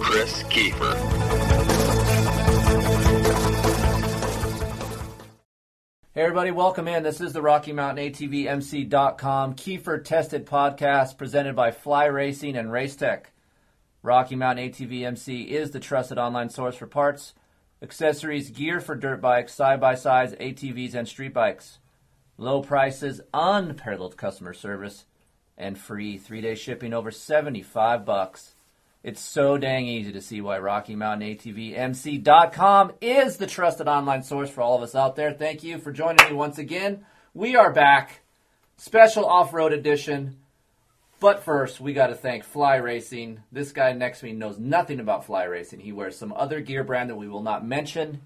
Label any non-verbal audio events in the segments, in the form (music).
Chris Kiefer. Hey everybody, welcome in. This is the Rocky Mountain ATV MC.com Kiefer Tested Podcast presented by Fly Racing and Racetech. Rocky Mountain ATV MC is the trusted online source for parts, accessories, gear for dirt bikes, side by sides, ATVs, and street bikes. Low prices, unparalleled customer service, and free three day shipping over 75 bucks. It's so dang easy to see why Rocky Mountain ATV MC.com is the trusted online source for all of us out there. Thank you for joining me once again. We are back, special off road edition. But first, we got to thank Fly Racing. This guy next to me knows nothing about Fly Racing. He wears some other gear brand that we will not mention.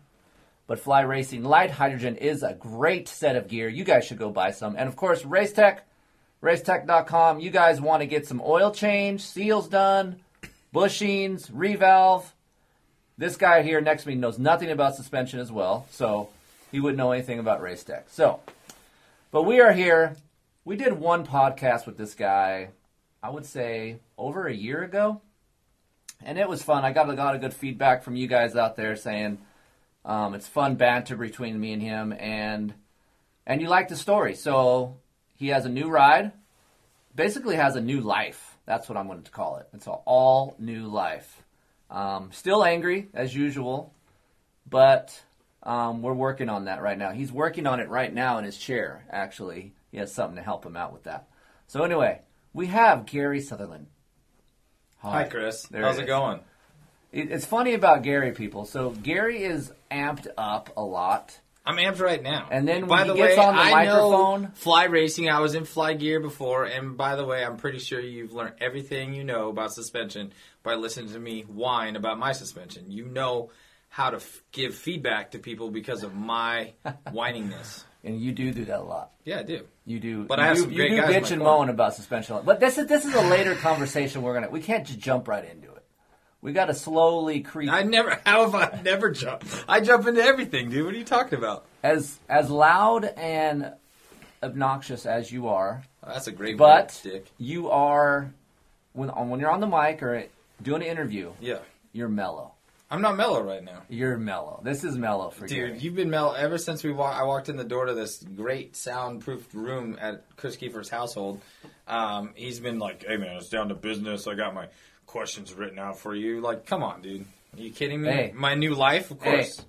But Fly Racing Lite Hydrogen is a great set of gear. You guys should go buy some. And of course, Racetech, racetech.com. You guys want to get some oil change, seals done, bushings, revalve. This guy here next to me knows nothing about suspension as well, so he wouldn't know anything about race tech. So, but we are here. We did one podcast with this guy, I would say over a year ago, and it was fun. I got a lot of good feedback from you guys out there saying um, it's fun banter between me and him, and and you like the story. So he has a new ride, basically has a new life. That's what I'm going to call it. It's an all new life. Um, still angry as usual, but um, we're working on that right now. He's working on it right now in his chair. Actually, he has something to help him out with that. So anyway, we have Gary Sutherlin. Hi, Chris. There How's it it, going? It- It's funny about Gary people. So Gary is amped up a lot. I'm amped right now. And then when by he the gets way, on the I microphone- know fly racing. I was in fly gear before, and by the way, I'm pretty sure you've learned everything you know about suspension by listening to me whine about my suspension. You know how to f- give feedback to people because of my (laughs) whiningness. And you do do that a lot. Yeah, I do. You do, But you I have do, some you great do guys bitch and moan about suspension. But this is this is a later conversation. We're gonna we can't just jump right into it. We got to slowly creep. I never. (laughs) How have I never jumped? I jump into everything, dude. What are you talking about? as as loud and obnoxious as you are, that's a great but word, you are when when you're on the mic or doing an interview, Yeah, you're mellow. I'm not mellow right now. You're mellow. This is mellow for you. Dude, you've been mellow ever since we walk, I walked in the door to this great soundproofed room at Chris Kiefer's household. Um, he's been like, "Hey man, it's down to business. I got my questions written out for you." Like, come on, dude. Are you kidding me? Hey. My new life, of Hey. course.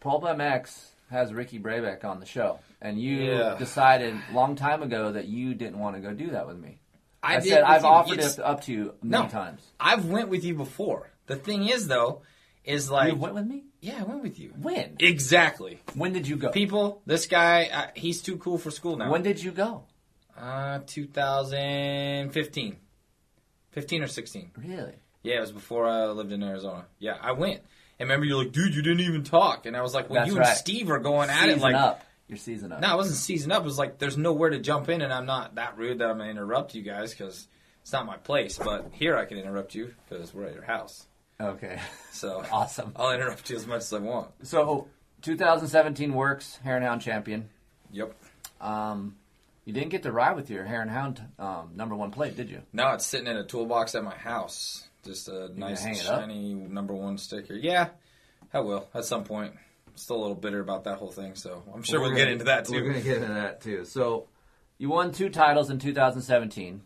Pulp MX has Ricky Brabec on the show, and you Yeah. decided long time ago that you didn't want to go do that with me. I, did said I've you. offered It's- it up to you many No. times. I've went with you before. The thing is, though, is like, you went with me? yeah, I went with you. When? Exactly. When did you go? People, this guy, uh, he's too cool for school now. When did you go? Uh, 2015. 15 or 16. Really? Yeah, it was before I lived in Arizona. Yeah, I went. And remember, you're like, dude, you didn't even talk. And I was like, well, That's you right. and Steve are going at it like, up. You're season up. no, I wasn't season up. It was like, there's nowhere to jump in, and I'm not that rude that I'm going to interrupt you guys because it's not my place. But here I can interrupt you because we're at your house. Okay. So (laughs) awesome. I'll interrupt you as much as I want. So 2017 WORCS. Hare and Hound champion. Yep. Um, you didn't get to ride with your Hare and Hound um, number one plate, did you? No, it's sitting in a toolbox at my house. Just a nice, hang shiny number one sticker. Yeah, I will at some point. Still a little bitter about that whole thing, so I'm sure We're we'll gonna- get into that too. We're gonna get into that too. So you won two titles in 2017.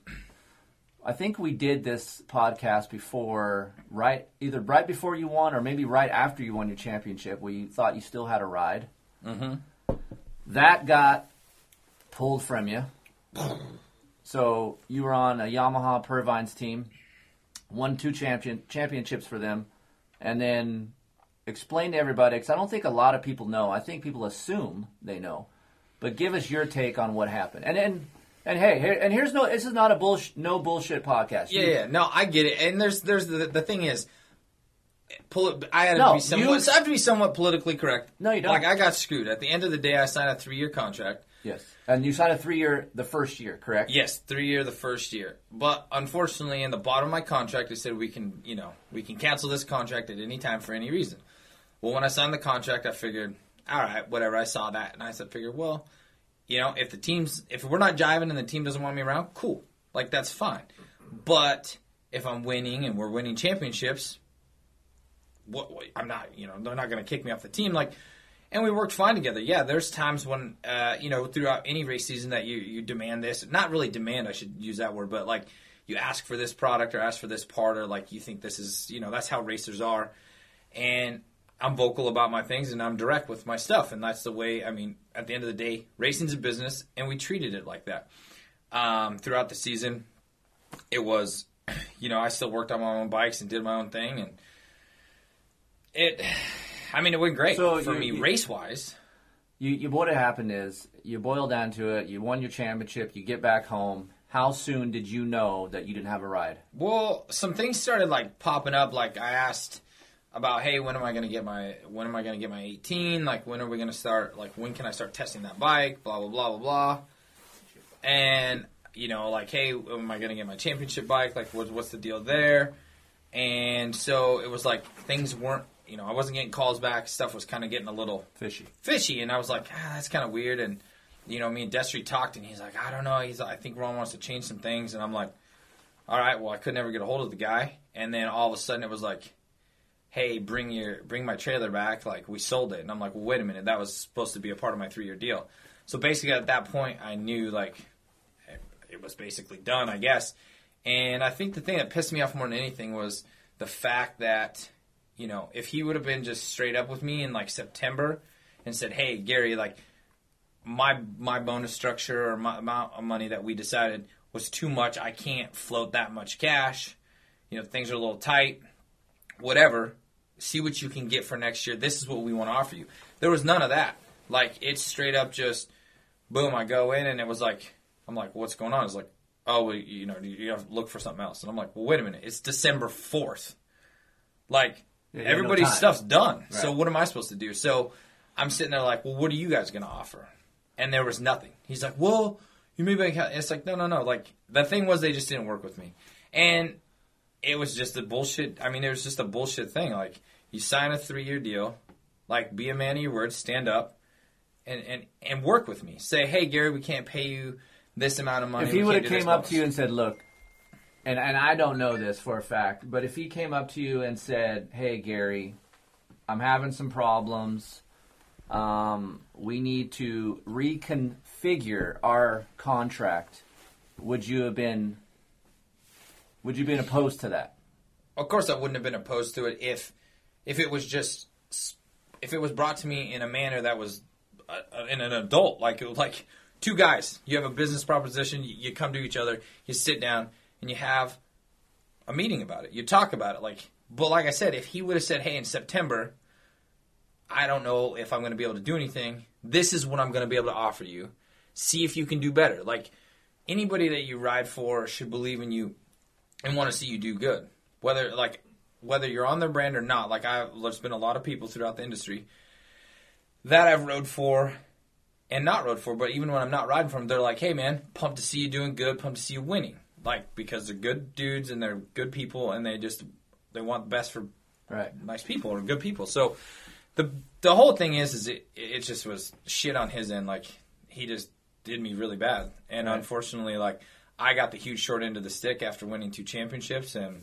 I think we did this podcast before, right? Either right before you won, or maybe right after you won your championship. We thought you still had a ride. Mm-hmm. That got pulled from you. So you were on a Yamaha Purvines team, won two champion championships for them, and then explain to everybody because I don't think a lot of people know. I think people assume they know, but give us your take on what happened. And and and hey, here, and here's no. This is not a bullshit, no bullshit podcast. Yeah, yeah, no, I get it. And there's, there's the, the thing is, Poli- I had to No, be somewhat. you- I have to be somewhat politically correct. No, you don't. Like I got screwed. At the end of the day, I signed a three-year contract. Yes. And you signed a three year the first year, correct? Yes, three year the first year. But unfortunately, in the bottom of my contract, it said we can, you know, we can cancel this contract at any time for any reason. Well, when I signed the contract, I figured, all right, whatever. I saw that, and I said, figured, well, you know, if the team's, if we're not jiving and the team doesn't want me around, cool, like that's fine. But if I'm winning and we're winning championships, what, what I'm not, you know, they're not going to kick me off the team, like and we worked fine together. Yeah, there's times when uh, you know throughout any race season that you you demand this, not really demand, I should use that word, but like you ask for this product or ask for this part or like you think this is you know that's how racers are, and I'm vocal about my things and I'm direct with my stuff, and that's the way. I mean, at the end of the day, racing's a business, and we treated it like that um, throughout the season. It was, you know, I still worked on my own bikes and did my own thing, and it. I mean, it went great So for you- me you- race wise. You, you what had happened is you boil down to it. You won your championship. You get back home. How soon did you know that you didn't have a ride? Well, some things started like popping up. Like I asked about, hey, when am I going to get my when am I going to get my 18? Like when are we going to start? Like when can I start testing that bike? Blah blah blah blah blah. And you know, like, hey, when am I going to get my championship bike? Like, what's the deal there? And so it was like things weren't. You know, I wasn't getting calls back. Stuff was kind of getting a little Fishy. fishy, and I was like, ah, that's kind of weird. And you know, me and Destry talked, and he's like, I don't know. He's like, I think Ron wants to change some things, and I'm like, all right, well, I could never get a hold of the guy, and then all of a sudden it was like, hey, bring your bring my trailer back. Like we sold it, and I'm like, well, wait a minute, that was supposed to be a part of my three year deal. So basically, at that point, I knew like it was basically done, I guess. And I think the thing that pissed me off more than anything was the fact that, you know, if he would have been just straight up with me in like September and said, "Hey, Gary, like my my bonus structure or my amount uh, of money that we decided was too much. I can't float that much cash. You know, things are a little tight. Whatever. See what you can get for next year. This is what we want to offer you." There was none of that. Like it's straight up just boom. I go in and it was like I'm like, "What's going on?" It's like, "Oh, well, you know, you have to look for something else." And I'm like, "Well, wait a minute. It's December fourth. Like Yeah, have no everybody's stuff's done. So what am I supposed to do?" So I'm sitting there like, "Well, what are you guys going to offer?" And there was nothing. He's like, "Well, you maybe I can-" it's like, no, no, no. Like the thing was, they just didn't work with me, and it was just a bullshit. I mean, it was just a bullshit thing. Like you sign a three year deal, like be a man of your word, stand up, and and and work with me. Say, hey, Gary, we can't pay you this amount of money. If he would have came up bonus." to you and said, "Look," and and I don't know this for a fact, but if he came up to you and said, "Hey, Gary, I'm having some problems. Um, we need to reconfigure our contract," would you have been? Would you have been opposed to that? of course I wouldn't have been opposed to it if if it was just if it was brought to me in a manner that was uh, in an adult like like two guys you have a business proposition you come to each other you sit down and you have a meeting about it you talk about it like but like I said if he would have said hey in September I don't know if I'm going to be able to do anything this is what I'm going to be able to offer you see if you can do better like anybody that you ride for should believe in you and want to see you do good. Whether like whether you're on their brand or not. Like I, there's been a lot of people throughout the industry that I've rode for and not rode for. But even when I'm not riding for them, they're like, "Hey, man, pumped to see you doing good. Pumped to see you winning." Like because they're good dudes and they're good people and they just they want the best for Right. nice people or good people. So the the whole thing is is it it just was shit on his end. Like he just did me really bad, and Right. unfortunately, like I got the huge short end of the stick after winning two championships, and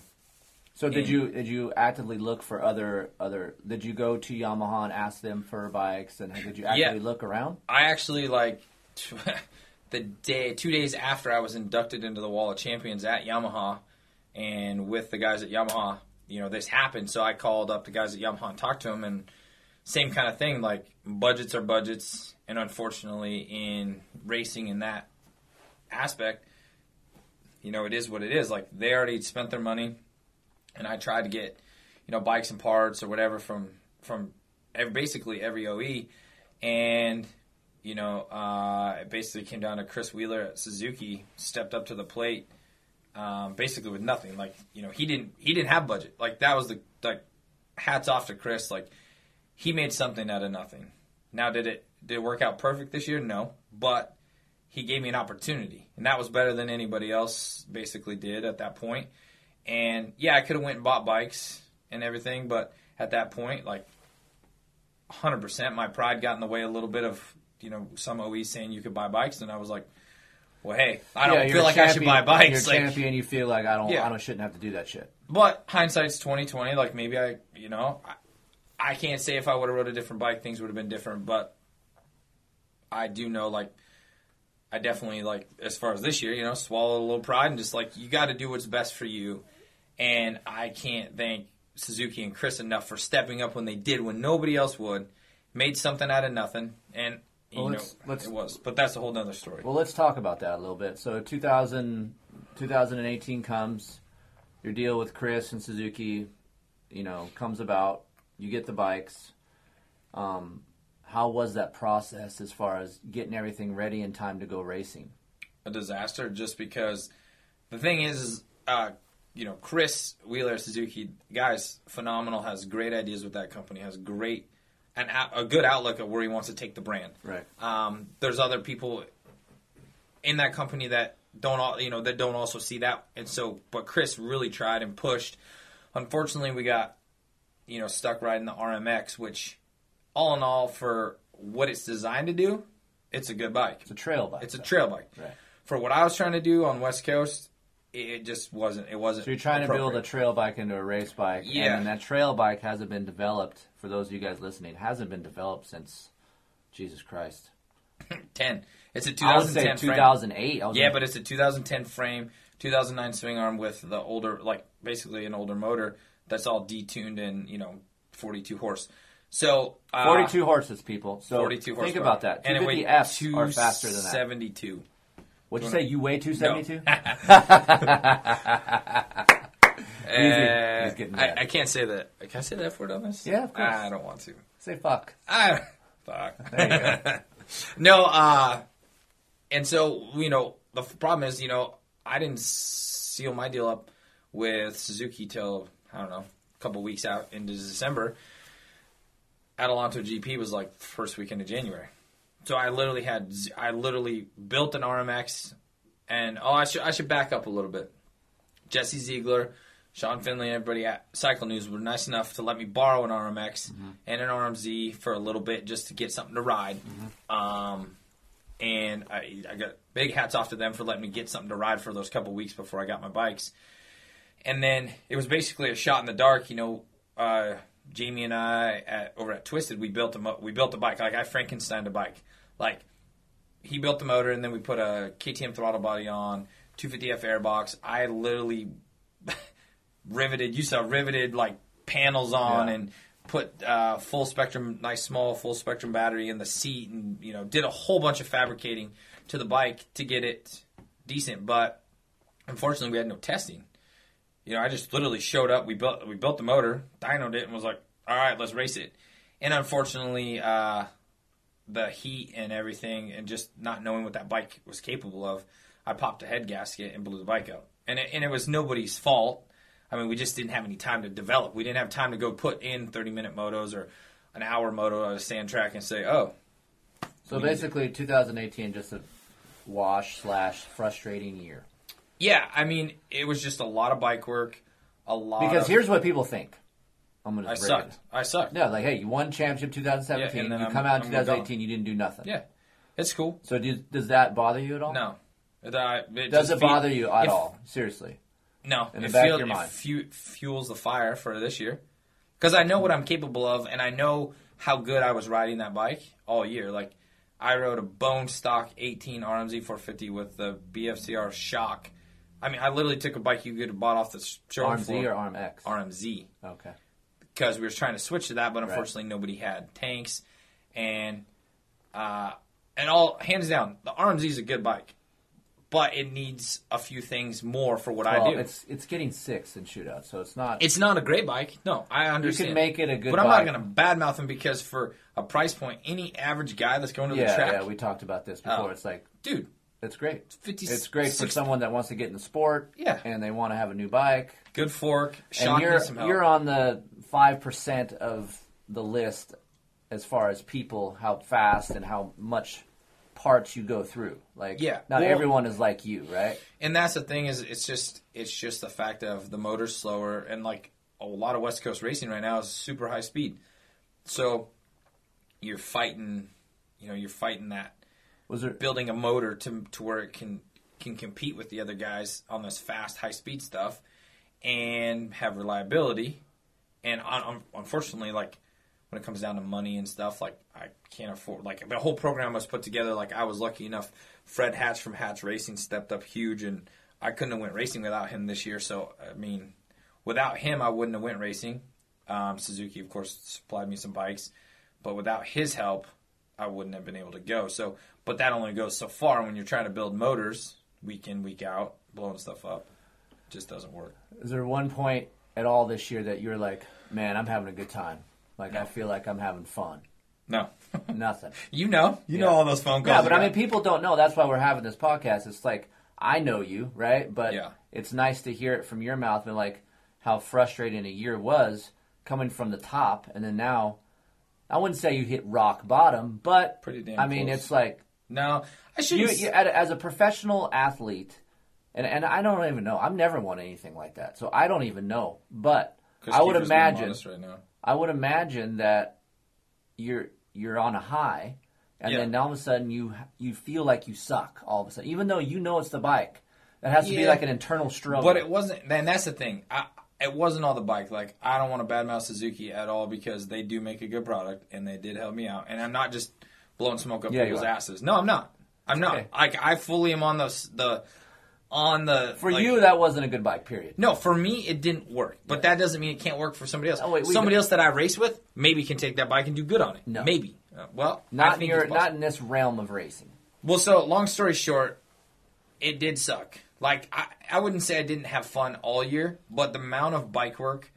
So did And- you did you actively look for other other? Did you go to Yamaha and ask them for bikes? And did you actively look around? I actually like (laughs) the day two days after I was inducted into the Wall of Champions at Yamaha, and with the guys at Yamaha, you know this happened. So I called up the guys at Yamaha and talked to them, and same kind of thing. Like budgets are budgets, and unfortunately, in racing in that aspect, you know it is what it is. Like they already spent their money, and I tried to get you know bikes and parts or whatever from from ev- basically every OE, and you know, uh, it basically came down to Chris Wheeler at Suzuki stepped up to the plate, um, basically with nothing. Like, you know, he didn't he didn't have budget. Like that was the like hats off to Chris. Like he made something out of nothing. Now, did it did it work out perfect this year? No, but he gave me an opportunity, and that was better than anybody else basically did at that point. And yeah, I could have went and bought bikes and everything, but at that point, like 100%, my pride got in the way a little bit of you know some OEs saying you could buy bikes, and I was like, well, hey, I don't Yeah, feel like I should buy champion- bikes. You're a Like, champion. You feel like I don't. Yeah. I don't shouldn't have to do that shit. but hindsight's twenty twenty. Like maybe I, you know, I, I can't say if I would have rode a different bike, things would have been different. But I do know, like, I definitely like as far as this year, you know, swallow a little pride and just like you got to do what's best for you. And I can't thank Suzuki and Chris enough for stepping up when they did when nobody else would. Made something out of nothing, and you Well, know let's- let's- it was. But that's a whole nother story. Well, let's talk about that a little bit. So 2000, 2018 comes, your deal with Chris and Suzuki, you know, comes about. You get the bikes. Um, how was that process as far as getting everything ready in time to go racing? a disaster just because the thing is, is uh, you know, Chris Wheeler Suzuki, guys, phenomenal, has great ideas with that company, has great and a good outlook of where he wants to take the brand. Right. Um, there's other people in that company that don't, all, you know, that don't also see that, and so, but Chris really tried and pushed. Unfortunately, we got, you know, stuck riding the RMX, which, all in all, for what it's designed to do, it's a good bike. It's a trail bike. It's a trail bike. Right. For what I was trying to do on West Coast, it just wasn't. It wasn't. So you're trying to build a trail bike into a race bike, Yeah. and that trail bike hasn't been developed. For those of you guys listening, it hasn't been developed since Jesus Christ. (laughs) ten. It's a I would say 2010 frame. 2008. I was Yeah, but it's a 2010 frame, 2009 swing arm with the older, like basically an older motor that's all detuned and you know 42 horse. So uh, 42 horses, people. So 42 think horsepower. about that. and it weighed 250Fs are faster than that. 272. What'd you say? You weigh 272? Uh, He's getting I, mad. I can't say that. Can I say that word on this? Yeah, of course. I don't want to. Say fuck. I fuck. There you go. (laughs) no, uh, and so you know the f- problem is you know I didn't seal my deal up with Suzuki till I don't know a couple weeks out into December. Adelanto GP was like first weekend of January, so I literally had I literally built an RMX, and oh I should I should back up a little bit. Jesse Ziegler, Sean Finley, and everybody at Cycle News were nice enough to let me borrow an RMX and an RMZ for a little bit just to get something to ride. Um, and I, I got big hats off to them for letting me get something to ride for those couple weeks before I got my bikes. And then it was basically a shot in the dark. You know, uh, Jamie and I at, over at Twisted, we built a we built a bike. Like I Frankensteined a bike. Like he built the motor, and then we put a KTM throttle body on, 250F airbox. I literally (laughs) riveted. You saw riveted like panels on Yeah. and put uh, full spectrum, nice small full spectrum battery in the seat, and you know did a whole bunch of fabricating to the bike to get it decent. But unfortunately, we had no testing. You know, I just literally showed up. We built we built the motor, dynoed it, and was like, "All right, let's race it." And unfortunately, uh, the heat and everything, and just not knowing what that bike was capable of, I popped a head gasket and blew the bike out. And it, and it was nobody's fault. I mean, we just didn't have any time to develop. We didn't have time to go put in 30 minute motos or an hour moto on a sand track and say, oh, So basically, 2018 just a wash slash frustrating year. yeah. I mean, it was just a lot of bike work, a lot. Because of, here's what people think. I'm gonna. I break sucked. it. I sucked. Yeah, like hey, you won championship 2017. Yeah, and you I'm- come out in I'm gone. 2018, you didn't do nothing. Yeah, it's cool. So do, does that bother you at all? No, it, uh, it Does it feel- bother you at if- all? Seriously. No, In the it, back of your mind. fu- fuels the fire for this year because I know what I'm capable of, and I know how good I was riding that bike all year. Like I rode a bone stock 18 RMZ 450 with the BFCR shock. I mean, I literally took a bike you could have bought off the sh- showroom RMZ floor. or RMX? RMZ Okay. Because we were trying to switch to that, but unfortunately nobody had tanks, and uh, and all hands down, the RMZ is a good bike, but it needs a few things more for what Well, I do. it's it's getting six in shootout, so it's not. It's not a great bike. No, I understand. You can make it a good bike. but I'm bike. not going to badmouth him because for a price point, any average guy that's going to the yeah, track, yeah. We talked about this before. Oh. It's like dude, it's great. 50, It's great for someone that wants to get in the sport. Yeah. And they want to have a new bike. good fork, And shock you're some help. you're on the five percent of the list as far as people, how fast and how much parts you go through. Like, Yeah. not Well- everyone is like you, right? And that's the thing is, it's just it's just the fact of the motor's slower, and like a lot of West Coast racing right now is super high speed. So you're fighting, you know, you're fighting that Was there? building a motor to to where it can can compete with the other guys on this fast high speed stuff and have reliability. And un- un- unfortunately, like when it comes down to money and stuff, like I can't afford. Like the whole program was put together. Like I was lucky enough. Fred Hatch from Hatch Racing stepped up huge, and I couldn't have went racing without him this year. So I mean, without him, I wouldn't have went racing. Um, Suzuki, of course, supplied me some bikes, but without his help, I wouldn't have been able to go. So, but that only goes so far when you're trying to build motors week in, week out, blowing stuff up. It just doesn't work. Is there one point at all this year that you're like, man, I'm having a good time? Like, I feel like I'm having fun. No, (laughs) Nothing. you know, you know all those phone calls. Yeah, but you I mean, people don't know. That's why we're having this podcast. It's like I know you, right? But Yeah. it's nice to hear it from your mouth and like how frustrating a year was coming from the top, and then now, I wouldn't say you hit rock bottom, but Pretty damn I mean, close. it's like no, I shouldn't. you as as a professional athlete, and and I don't even know. I've never won anything like that, so I don't even know. But I would imagine right now. I would imagine that you're you're on a high, and Yeah. then all of a sudden you you feel like you suck. All of a sudden, even though you know it's the bike, that has to be like an internal struggle. But it wasn't. And that's the thing. I, it wasn't all the bike. Like I don't want to badmouth Suzuki at all because they do make a good product and they did help me out. And I'm not just blowing smoke up Yeah, people's asses. No, I'm not. I'm not. okay. Like I fully am on the the on the For like- you, that wasn't a good bike. Period. No, for me it didn't work. But that doesn't mean it can't work for somebody else. Oh, wait, somebody else that I race with maybe can take that bike and do good on it. No. Maybe. Uh, well, Not in your not in this realm of racing. Well, so long story short, it did suck. Like I, I wouldn't say I didn't have fun all year, but the amount of bike work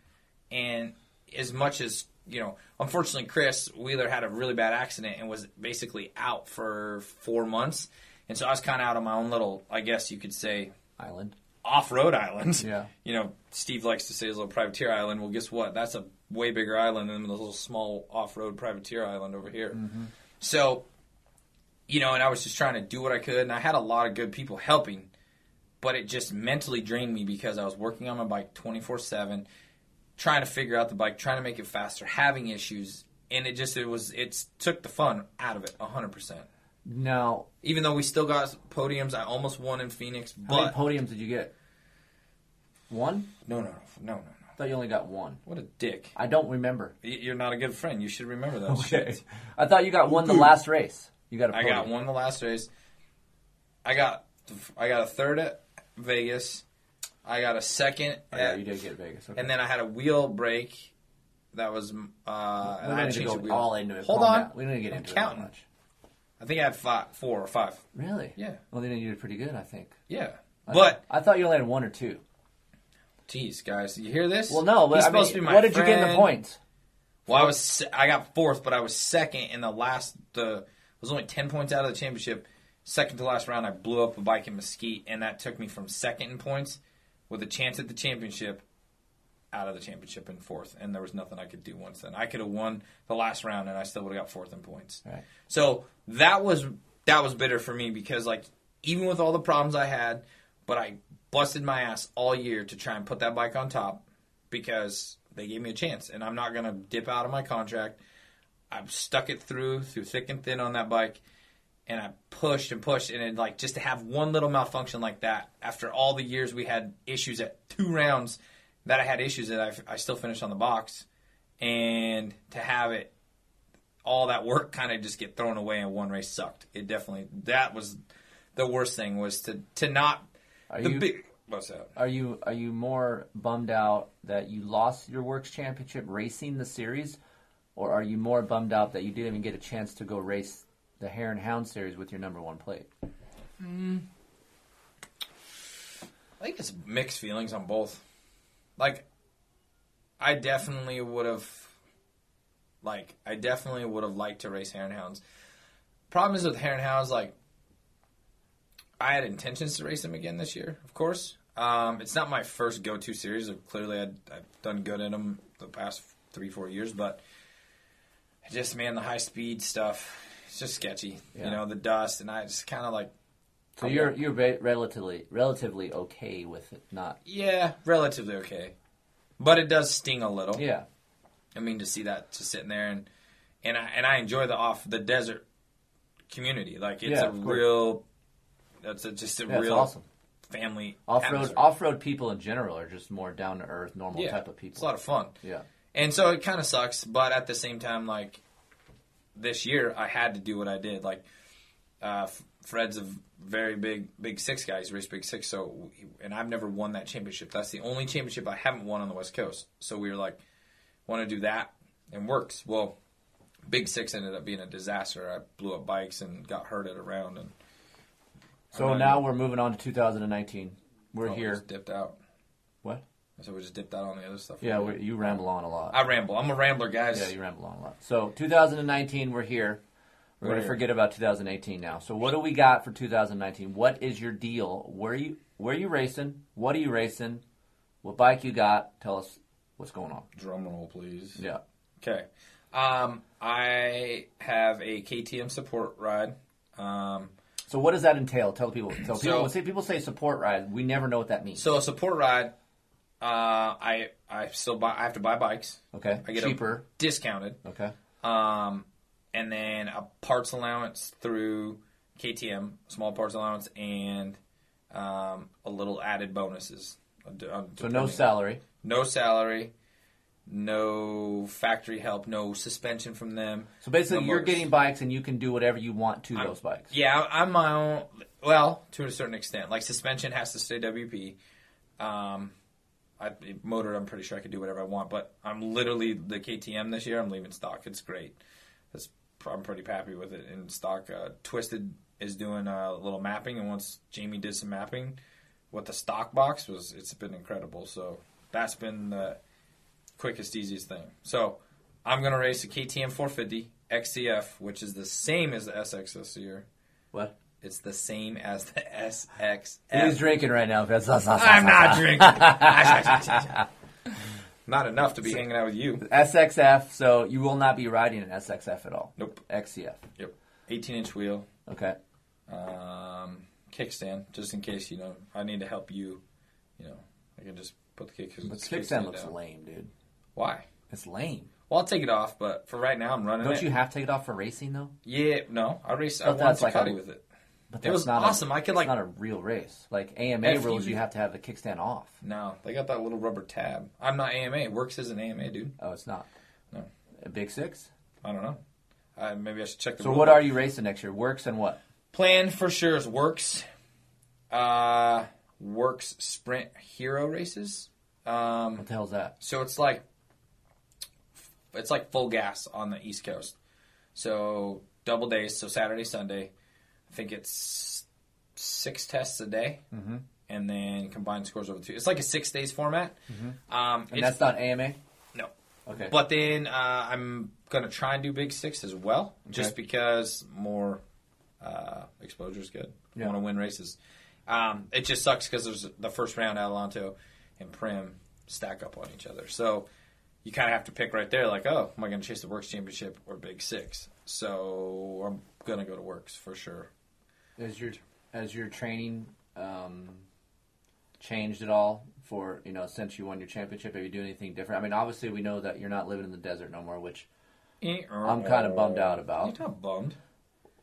and as much as you know, unfortunately, Chris Wheeler had a really bad accident and was basically out for four months, and so I was kind of out on my own little, I guess you could say, Island. off-road island. Yeah. (laughs) You know, Steve likes to say his little privateer island. Well, guess what? That's a way bigger island than the little small off-road privateer island over here. Mm-hmm. So, you know, and I was just trying to do what I could, and I had a lot of good people helping, but it just mentally drained me because I was working on my bike 24/7, trying to figure out the bike, trying to make it faster, having issues, and it just it was it took the fun out of it 100%. Now, Even though we still got podiums, I almost won in Phoenix, how many podiums did you get? One. no, no, no, no, no. I thought you only got one. What a dick. I don't remember. Y- You're not a good friend. You should remember that Okay. shit. I thought you got one the last race. You got a I podium. got one the last race. I got I got a third at Vegas. I got a second Oh, yeah, at, you did get Vegas. Okay. and then I had a wheel break. That was uh, we and don't I changed go wheel. all into it. Hold Calm on. down. We don't need to get I'm into counting. it that much. I think I had five, four or five. Really? Yeah. Well, then you did pretty good, I think. Yeah, I- but I thought you only had one or two. geez, guys, you hear this? Well, no, but He's I supposed mean, to be my what did you get in the friend. points? Well, I was I got fourth, but I was second in the last. The it was only ten points out of the championship. Second to last round, I blew up a bike in Mesquite, and that took me from second in points with a chance at the championship out of the championship in fourth. And there was nothing I could do once then. I could have won the last round, and I still would have got fourth in points. Right. So that was that was bitter for me because like even with all the problems I had, but I busted my ass all year to try and put that bike on top because they gave me a chance, and I'm not gonna dip out of my contract. I've stuck it through through thick and thin on that bike, and I pushed and pushed, and it, like just to have one little malfunction like that after all the years we had issues at two rounds that I had issues that I, I still finished on the box, and to have it all that work kind of just get thrown away in one race sucked. It definitely that was the worst thing was to to not Are the you big what's that? are you are you more bummed out that you lost your WORCS championship racing the series, or are you more bummed out that you didn't even get a chance to go race the Hare and Hound series with your number one plate? Mm. I think it's mixed feelings on both. Like, I definitely would have, like, I definitely would have liked to race Hare and Hounds. Problem is with Hare and Hounds, like, I had intentions to race them again this year, of course. Um, it's not my first go-to series. Clearly, I'd, I've done good in them the past three four years, but just man, the high speed stuff, it's just sketchy. Yeah. You know, the dust, and I just kind of like So you're you're re- relatively relatively okay with it, not yeah, relatively okay, but it does sting a little. yeah. I mean, to see that just sitting there and and I and I enjoy the off the desert community. Like it's Yeah, a real. That's a, just a Yeah, real awesome. family Off road off road people in general are just more down to earth, normal Yeah, type of people. It's a lot of fun. yeah. And so it kind of sucks, but at the same time, like this year, I had to do what I did. Like uh, Fred's a very big, big six guy. He's raced big six, so and I've never won that championship. That's the only championship I haven't won on the West Coast. So we were like, want to do that and WORCS. Well, big six ended up being a disaster. I blew up bikes and got hurt at a round, and So now even- we're moving on to 2019. We're oh, here. just dipped out. What? So we just dipped out on the other stuff. Yeah, we you ramble on a lot. I ramble. I'm a rambler, guys. Yeah, you ramble on a lot. So 2019, we're here. We're, We're going to forget about 2018 now. So what do we got for 2019? What is your deal? Where you where you racing? What are you racing? What bike you got? Tell us what's going on. Drum roll, please. Yeah. Okay. Um, I have a KTM support ride. Um, So what does that entail? Tell people. Tell people. So- when say people say support ride. We never know what that means. so a support ride. Uh, I I still buy. I have to buy bikes okay. I get Cheaper. discounted. Okay. Um, and then a parts allowance through KTM, small parts allowance, and um, a little added bonuses. So no salary. no salary, no factory help, no suspension from them. So basically, no you're motors. getting bikes and you can do whatever you want to I'm- those bikes. Yeah, I'm my own. Well, to a certain extent, like suspension has to stay WP. Um, I, motor, I'm pretty sure I could do whatever I want, but I'm literally the KTM this year. I'm leaving stock. It's great. I'm pretty happy with it in stock. Uh, Twisted is doing a little mapping, and once Jamie did some mapping, what the stock box was, it's been incredible. So that's been the quickest, easiest thing. So I'm gonna race a KTM 450 XCF, which is the same as the SX this year. What? It's the same as the SX. He's drinking right now. I'm not drinking. (laughs) not enough to be hanging out with you. SXF. So you will not be riding an SXF at all. Nope. XCF. Yep. 18 inch wheel, Okay. um, kickstand, just in case you know I need to help you. You know, I can just put the kick. But kickstand looks lame, dude. Why? It's lame. Well, I'll take it off, but for right now, I'm running Don't it. you have to take it off for racing though? Yeah, no, I race. I won that's like Ducati a- with it. But It was awesome. A, I could, like- not a real race. Like AMA If rules, you- have to have the kickstand off. No, they got that little rubber tab. I'm not AMA. WORCS as an AMA, dude. Oh, it's not. No. A big six. I don't know. Uh, maybe I should check the. So what book. are you racing next year? WORCS and what? Plan for sure is WORCS. Uh, Works Sprint Hero races. Um, What the hell's that? so it's like it's like full gas on the East Coast. So double days. So Saturday, Sunday. I think it's six tests a day, mm-hmm. and then combined scores over two. It's like a six days format. Um, And that's not AMA. no. Okay. But then uh, I'm gonna try and do Big Six as well, just because more uh, exposure is good. I want to win races. Um, it just sucks because there's the first round Adelanto and Primm stack up on each other, so you kind of have to pick right there. Like, oh, am I going to chase the WORCS Championship or Big Six? So I'm gonna go to WORCS for sure. Has your has your training um, changed at all for you know since you won your championship? Have you done anything different? I mean, obviously we know that you're not living in the desert no more, which I'm kinda bummed out about. You're not bummed.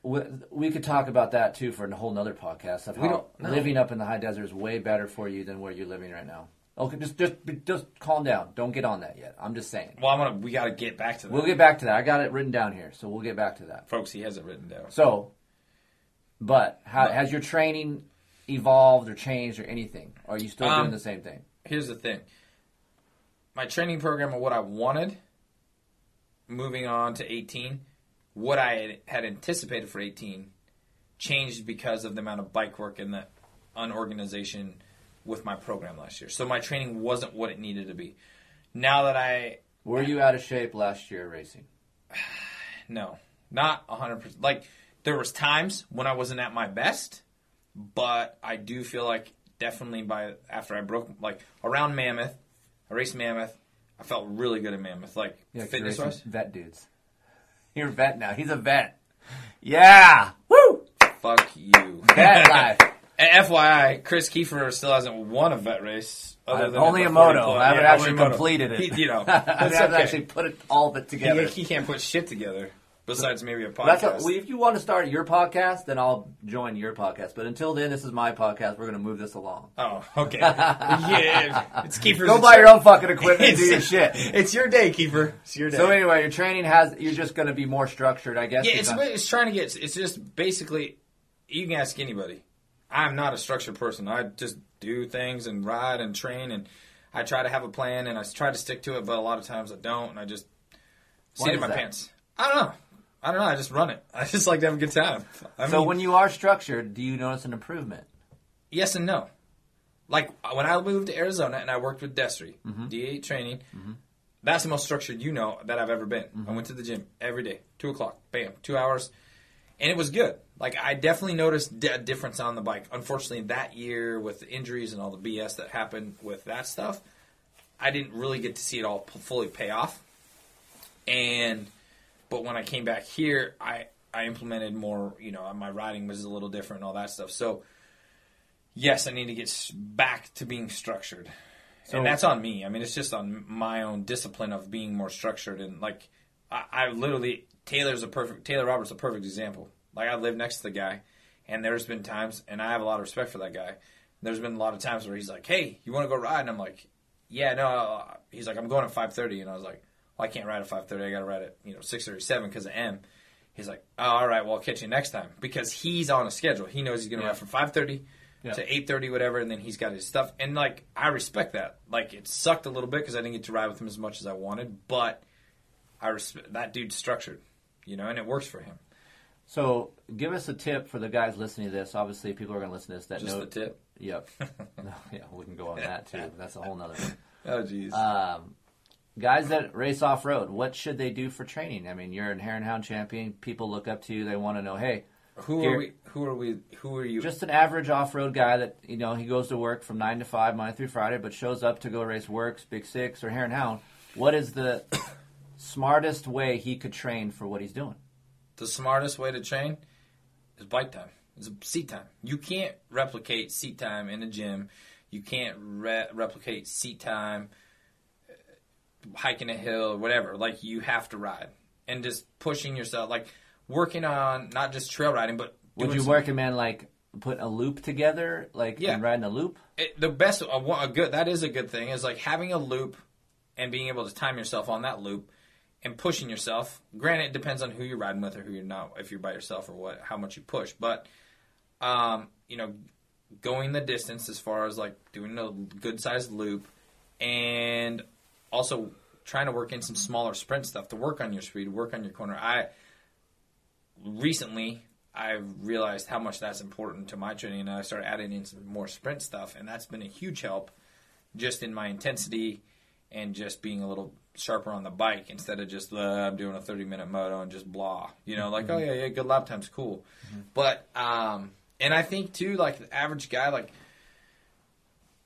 we, we could talk about that too for a whole nother podcast of We how don't- no. living up in the high desert is way better for you than where you're living right now. Okay, just just just calm down. Don't get on that yet. I'm just saying. Well, I'm gonna. We got to get back to that, We'll get back to that. I got it written down here, so we'll get back to that. folks. He has it written down. So, but how, No. has your training evolved or changed or anything? Or are you still Um, doing the same thing? here's the thing my training program of what i wanted moving on to 18 what i had, had anticipated for 18 changed because of the amount of bike work and the unorganization with my program last year so my training wasn't what it needed to be now that i Were you out of shape last year racing? (sighs) no not 100% like there was times when i wasn't at my best but i do feel like definitely by after i broke like around mammoth i raced mammoth I felt really good at Mammoth, like Yeah, fitness wise. Vet dudes. You're a vet now. He's a vet. Yeah. Woo. Fuck you. Vet (laughs) life. And FYI, Chris Kiefer still hasn't won a vet race. Other Uh, than only a the 40 moto. I haven't Yeah, actually completed it. He- you know, (laughs) I haven't okay. actually put it all of it together. He, he can't put shit together besides maybe a podcast. What, well, if you want to start your podcast, then I'll join your podcast. But until then, this is my podcast. We're going to move this along. oh, okay. (laughs) yeah, it's Kiefer's. Go buy your own fucking equipment and do your (laughs) shit. It's your day, Kiefer. It's your day. So anyway, your training has you're just going to be more structured, I guess. yeah, it's it's trying to get. It's just basically. You can ask anybody. I'm not a structured person. I just do things and ride and train and I try to have a plan and I try to stick to it. But a lot of times I don't, and I just sit in my that? pants. I don't know. I don't know. I just run it. (laughs) I just like to have a good time. I so mean, when you are structured, do you notice an improvement? yes and no. Like when I moved to Arizona and I worked with Destry, Mm-hmm. D8 training, that's the most structured you know that I've ever been. Mm-hmm. I went to the gym every day, two o'clock, bam, two hours, and it was good. Like I definitely noticed a difference on the bike. Unfortunately, that year with the injuries and all the BS that happened with that stuff, I didn't really get to see it all p- fully pay off. And but when I came back here, I I implemented more. You know, my riding was a little different and all that stuff. So yes, I need to get back to being structured, So- and that's on me. I mean, it's just on my own discipline of being more structured and like I, I literally Taylor's a perfect Taylor Roberts a perfect example. Like I live next to the guy, and there's been times, and I have a lot of respect for that guy. There's been a lot of times where he's like, "Hey, you want to go ride?" And I'm like, "Yeah, no." uh," He's like, "I'm going at 5:30," and I was like, "Well, I can't ride at 5:30. I got to ride at you know 6:37 because of M." He's like, oh, "All right, well, I'll catch you next time," because he's on a schedule. He knows he's going to Yeah. ride from 5:30 Yeah. to 8:30, whatever, and then he's got his stuff. And like, I respect that. Like, it sucked a little bit because I didn't get to ride with him as much as I wanted, but I respect that dude's structured, you know, and it works for him. So give us a tip for the guys listening to this. Obviously, people are going to listen to this that Just know. the tip. Yep. (laughs) no, yeah, we can go on that too. but (laughs) That's a whole nother. One. Oh, jeez. Um, guys that race off road, what should they do for training? I mean, you're an Hare and Hound champion. People look up to you. They want to know, hey, who are we? Who are we? Who are you? just an average off road guy that you know he goes to work from nine to five Monday through Friday, but shows up to go race WORCS, Big Six, or Hare and Hound. What is the (coughs) smartest way he could train for what he's doing? the smartest way to train is bike time. It's seat time. You can't replicate seat time in a gym. You can't re- replicate seat time hiking a hill or whatever. Like you have to ride and just pushing yourself, like working on not just trail riding, but Would you some- recommend like putting a loop together, like Yeah. and riding a loop? it, the best a, a good that is a good thing is like having a loop and being able to time yourself on that loop and pushing yourself granted it depends on who you're riding with or who you're not if you're by yourself or what how much you push but um, you know going the distance as far as like doing a good sized loop and also trying to work in some smaller sprint stuff to work on your speed work on your corner. I recently I've realized how much that's important to my training, and I started adding in some more sprint stuff, and that's been a huge help, just in my intensity and just being a little sharper on the bike instead of just uh, I'm doing a 30 minute moto and just blah, you know, like oh yeah yeah good lap time's cool, but um and I think too like the average guy like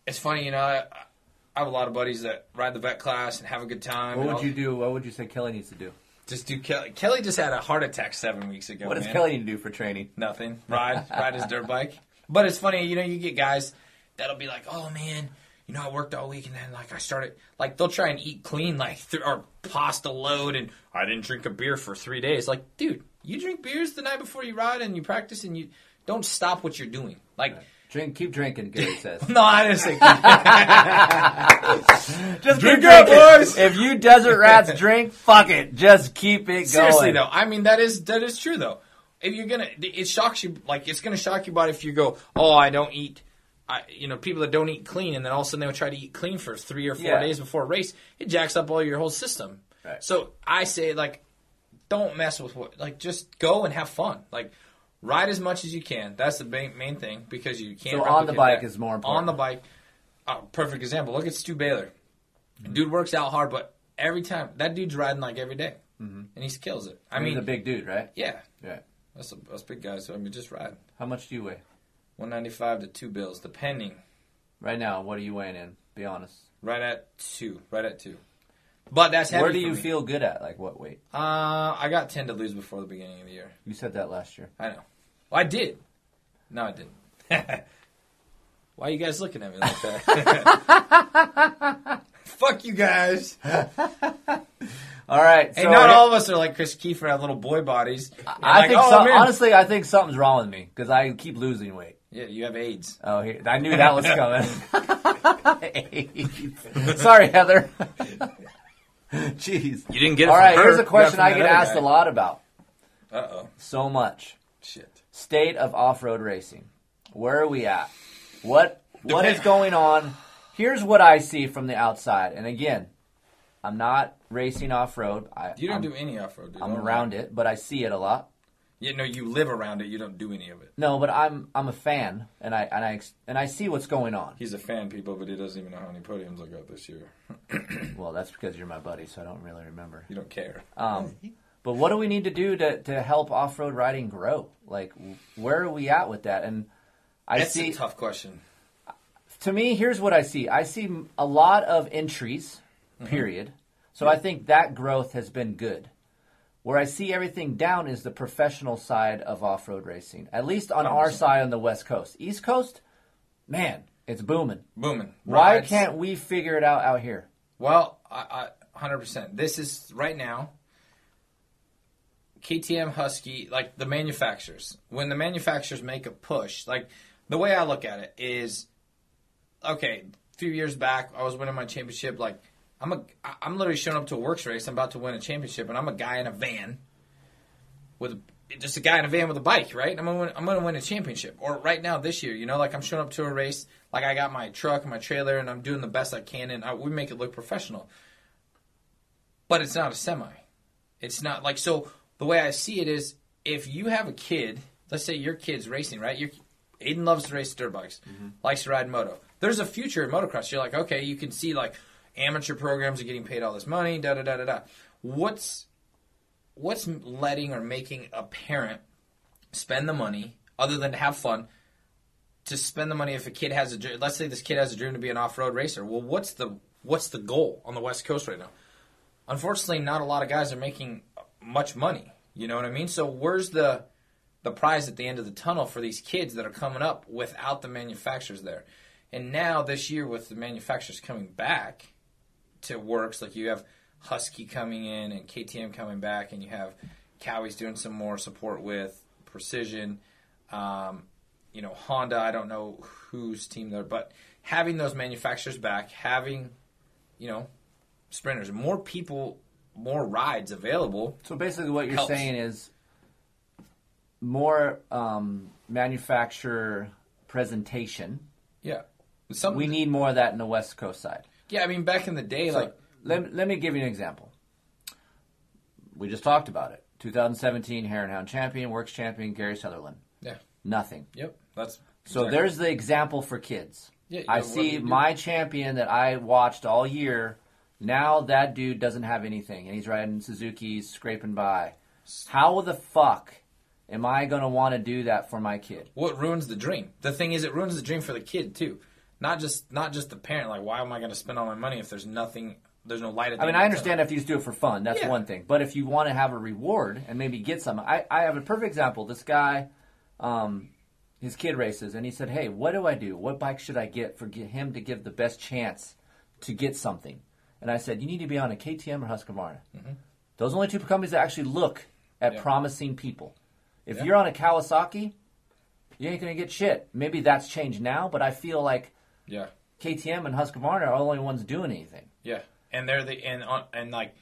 it's funny you know I, I have a lot of buddies that ride the vet class and have a good time. What would all- you do? What would you say Kelly needs to do? Just do Kelly. Kelly just had a heart attack seven weeks ago. What does man. Kelly need to do for training? Nothing. (laughs) Ride, ride his dirt bike. But it's funny, you know, you get guys that'll be like, "Oh man, you know, I worked all week and then like I started like they'll try and eat clean like th- or pasta load and I didn't drink a beer for three days." Like, dude, you drink beers the night before you ride and you practice and you don't stop what you're doing. Like, Drink, keep drinking. Gary says. (laughs) no, I didn't say. (laughs) Just Drink keep up, drinking. boys. If you desert rats drink, fuck it. Just keep it Seriously going. though, I mean that is that is true though. If you're gonna, it shocks you. Like it's gonna shock your body if you go, oh, I don't eat. I, you know, people that don't eat clean, and then all of a sudden they would try to eat clean for three or four Yeah. days before a race. It jacks up all your whole system. Right. So I say, like, don't mess with what. Like, just go and have fun. Like, ride as much as you can. That's the main, main thing because you can't. So on the bike that. is more important. On the bike, uh, perfect example. Look at Stu Baylor. Dude works out hard, but every time that dude's riding like every day. and he kills it. I He's mean, a big dude, right? yeah, Yeah. that's a that's big guy. So I mean, just ride How much do you weigh? one ninety five to two bills, depending. Right now, what are you weighing in? Be honest. Right at two. Right at two. But that's heavy Where do you me. feel good at? Like what weight? Uh, I got ten to lose before the beginning of the year. You said that last year. I know. Well, I did. No, I didn't. (laughs) Why are you guys looking at me like that? (laughs) Fuck you guys. (laughs) All right. Hey, so not all of us are like Chris Kiefer, have little boy bodies. And I like, think oh, some, honestly, I think something's wrong with me because I keep losing weight. Yeah, you have AIDS. Oh, here, I knew that was coming. Sorry, Heather. Jeez. You didn't get it All from right, her. here's a You got it question I get asked guy. a lot about. Uh-oh. So much. Shit. State of off-road racing. Where are we at? What what is going on? Here's what I see from the outside. And again, I'm not racing off-road. I, You don't I'm, do any off-road, dude. I'm around it, but I see it a lot. Yeah, no, you live around it. You don't do any of it. No, but I'm I'm a fan, and I and I ex- and I see what's going on. He's a fan, people, but he doesn't even know how many podiums I got this year. Well, that's because you're my buddy, so I don't really remember. You don't care. Um, but what do we need to do to, to help off road riding grow? Like, where are we at with that? And I That's see, a tough question. to me, here's what I see I see a lot of entries, mm-hmm. period. So I think that growth has been good. Where I see everything down is the professional side of off road racing, at least on our 100%. side on the West Coast. East Coast, man, it's booming. Booming. Why Rides. can't we figure it out out here? Well, I, I, 100%. This is right now. KTM Husky, like the manufacturers, when the manufacturers make a push, like the way I look at it is, okay, a few years back, I was winning my championship. Like, I'm a, I'm literally showing up to a WORCS race. I'm about to win a championship, and I'm a guy in a van with just a guy in a van with a bike, right? I'm gonna win, I'm gonna win a championship. Or right now this year, you know, like I'm showing up to a race, like I got my truck and my trailer, and I'm doing the best I can, and I, we make it look professional. But it's not a semi. It's not like so. The way I see it is, if you have a kid, let's say your kid's racing, right? Your Aiden loves to race dirt bikes, mm-hmm. likes to ride moto. There's a future in motocross. You're like, okay, you can see like amateur programs are getting paid all this money, da da da da da. What's what's letting or making a parent spend the money other than to have fun to spend the money if a kid has a let's say this kid has a dream to be an off-road racer well what's the what's the goal on the west coast right now unfortunately not a lot of guys are making much money you know what i mean? So where's the the prize at the end of the tunnel for these kids that are coming up without the manufacturers there? And now this year with the manufacturers coming back to WORCS like you have husky coming in and ktm coming back and you have cowie's doing some more support with precision um, you know honda i don't know whose team there but having those manufacturers back having you know sprinters more people more rides available So basically, what you're Helps. saying is more um, manufacturer presentation. yeah some We need more of that in the West Coast side. yeah i mean back in the day So, like let, let me give you an example. We just talked about it. 2017 Hare and Hound champion, WORCS champion, Gary Sutherlin. yeah Nothing. yep that's So exactly- there's the example for kids. Yeah, I do see my champion that I watched all year. Now that dude doesn't have anything, and he's riding Suzuki's, scraping by. How the fuck am I going to want to do that for my kid? what ruins the dream the thing is it ruins the dream for the kid too not just not just the parent like why am i going to spend all my money if there's nothing there's no light at the I mean, end I of the understand if you just do it for fun, that's Yeah. one thing. But if you want to have a reward and maybe get some, I, I have a perfect example. This guy, um, his kid races, and he said, "Hey, what do I do? What bike should I get for him to give the best chance to get something?" And I said, "You need to be on a KTM or Husqvarna. Those are the only two companies that actually look at Mm-hmm. Yeah. promising people. If Yeah. you're on a Kawasaki, you ain't gonna get shit. Maybe that's changed now, but I feel like yeah KTM and Husqvarna are the only ones doing anything. Yeah, and they're the and and like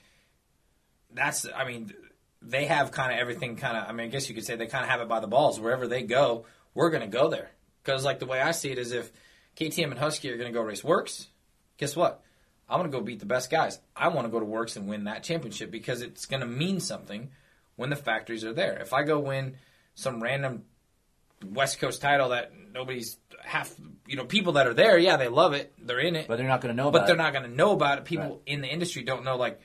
that's I mean they have kind of everything kind of I mean I guess you could say they kind of have it by the balls wherever they go we're gonna go there because like the way I see it is if KTM and Husky are gonna go race WORCS guess what I'm gonna go beat the best guys I want to go to WORCS and win that championship because it's gonna mean something when the factories are there if I go win some random West Coast title that nobody's half you know people that are there yeah they love it they're in it But they're not gonna know. but they're it. not going to know about it. People Right. in the industry don't know. Like,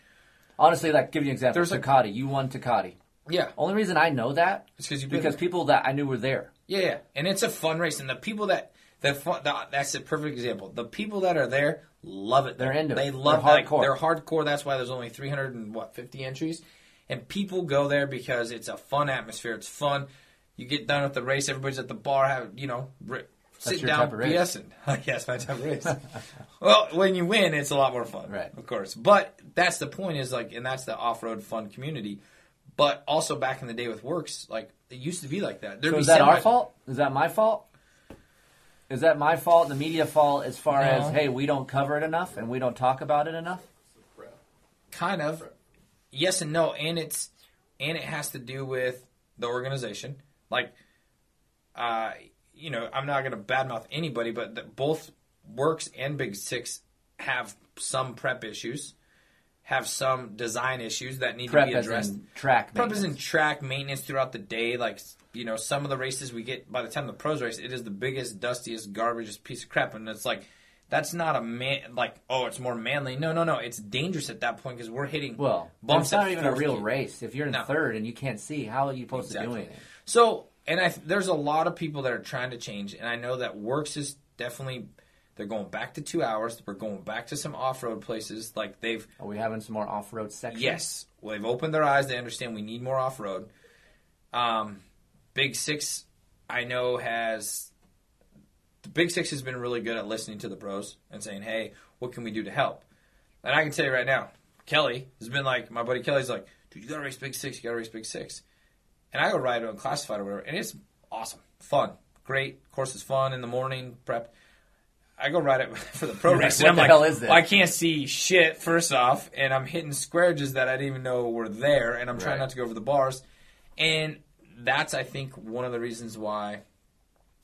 Honestly, like give you an example. There's a- Takati, you won Takati. yeah, Only reason I know that It's 'cause you've is because there. people that I knew were there. yeah, yeah, and it's a fun race. And the people that fun, the, that's a perfect example. The people that are there love it. They're into They it. love They're hardcore. They're hardcore. That's why there's only 300 and what 50 entries, and people go there because it's a fun atmosphere. It's fun. You get done with the race, everybody's at the bar, have you know, ri- sitting down, type of race. BSing. (laughs) yes, my type of (laughs) race. well, when you win, it's a lot more fun, Right. Of course, but that's the point. Is like, and that's the off-road fun community. But also back in the day with WORCS, like it used to be like that. There'd So be is that our fault? Is that my fault? Is that my fault? The media fault as far No. as hey, we don't cover it enough and we don't talk about it enough. kind of yes and no and it's and it has to do with the organization like uh you know i'm not going to badmouth anybody but the, both WORCS and big six have some prep issues have some design issues that need Prep to be addressed prep is in track maintenance throughout the day like you know some of the races we get by the time the pros race it is the biggest dustiest garbagest piece of crap and it's like that's not a man like oh it's more manly no no no it's dangerous at that point because we're hitting Well, bumps it's not even a real gear. race. If you're in No. third and you can't see, how are you supposed to do Exactly. anything? So, and I there's a lot of people that are trying to change, and I know that WORCS is definitely they're going back to two hours. We're going back to some off road places. Like they've Are we having some more off-road sections? yes, well, they've opened their eyes. They understand we need more off road. Um, Big Six, I know has the Big Six has been really good at listening to the pros and saying, "Hey, what can we do to help?" And I can tell you right now, Kelly has been like my buddy Kelly's like, "Dude, you gotta race Big Six. You gotta race Big Six. And I go ride it on classified or whatever, and it's awesome, fun, great. Course is fun in the morning prep. I go ride it (laughs) for the pro You're like, race. what and the I'm hell like, is this? well, I can't see shit first off, and I'm hitting square edges that I didn't even know were there, and I'm trying not to go over the bars, and that's I think one of the reasons why.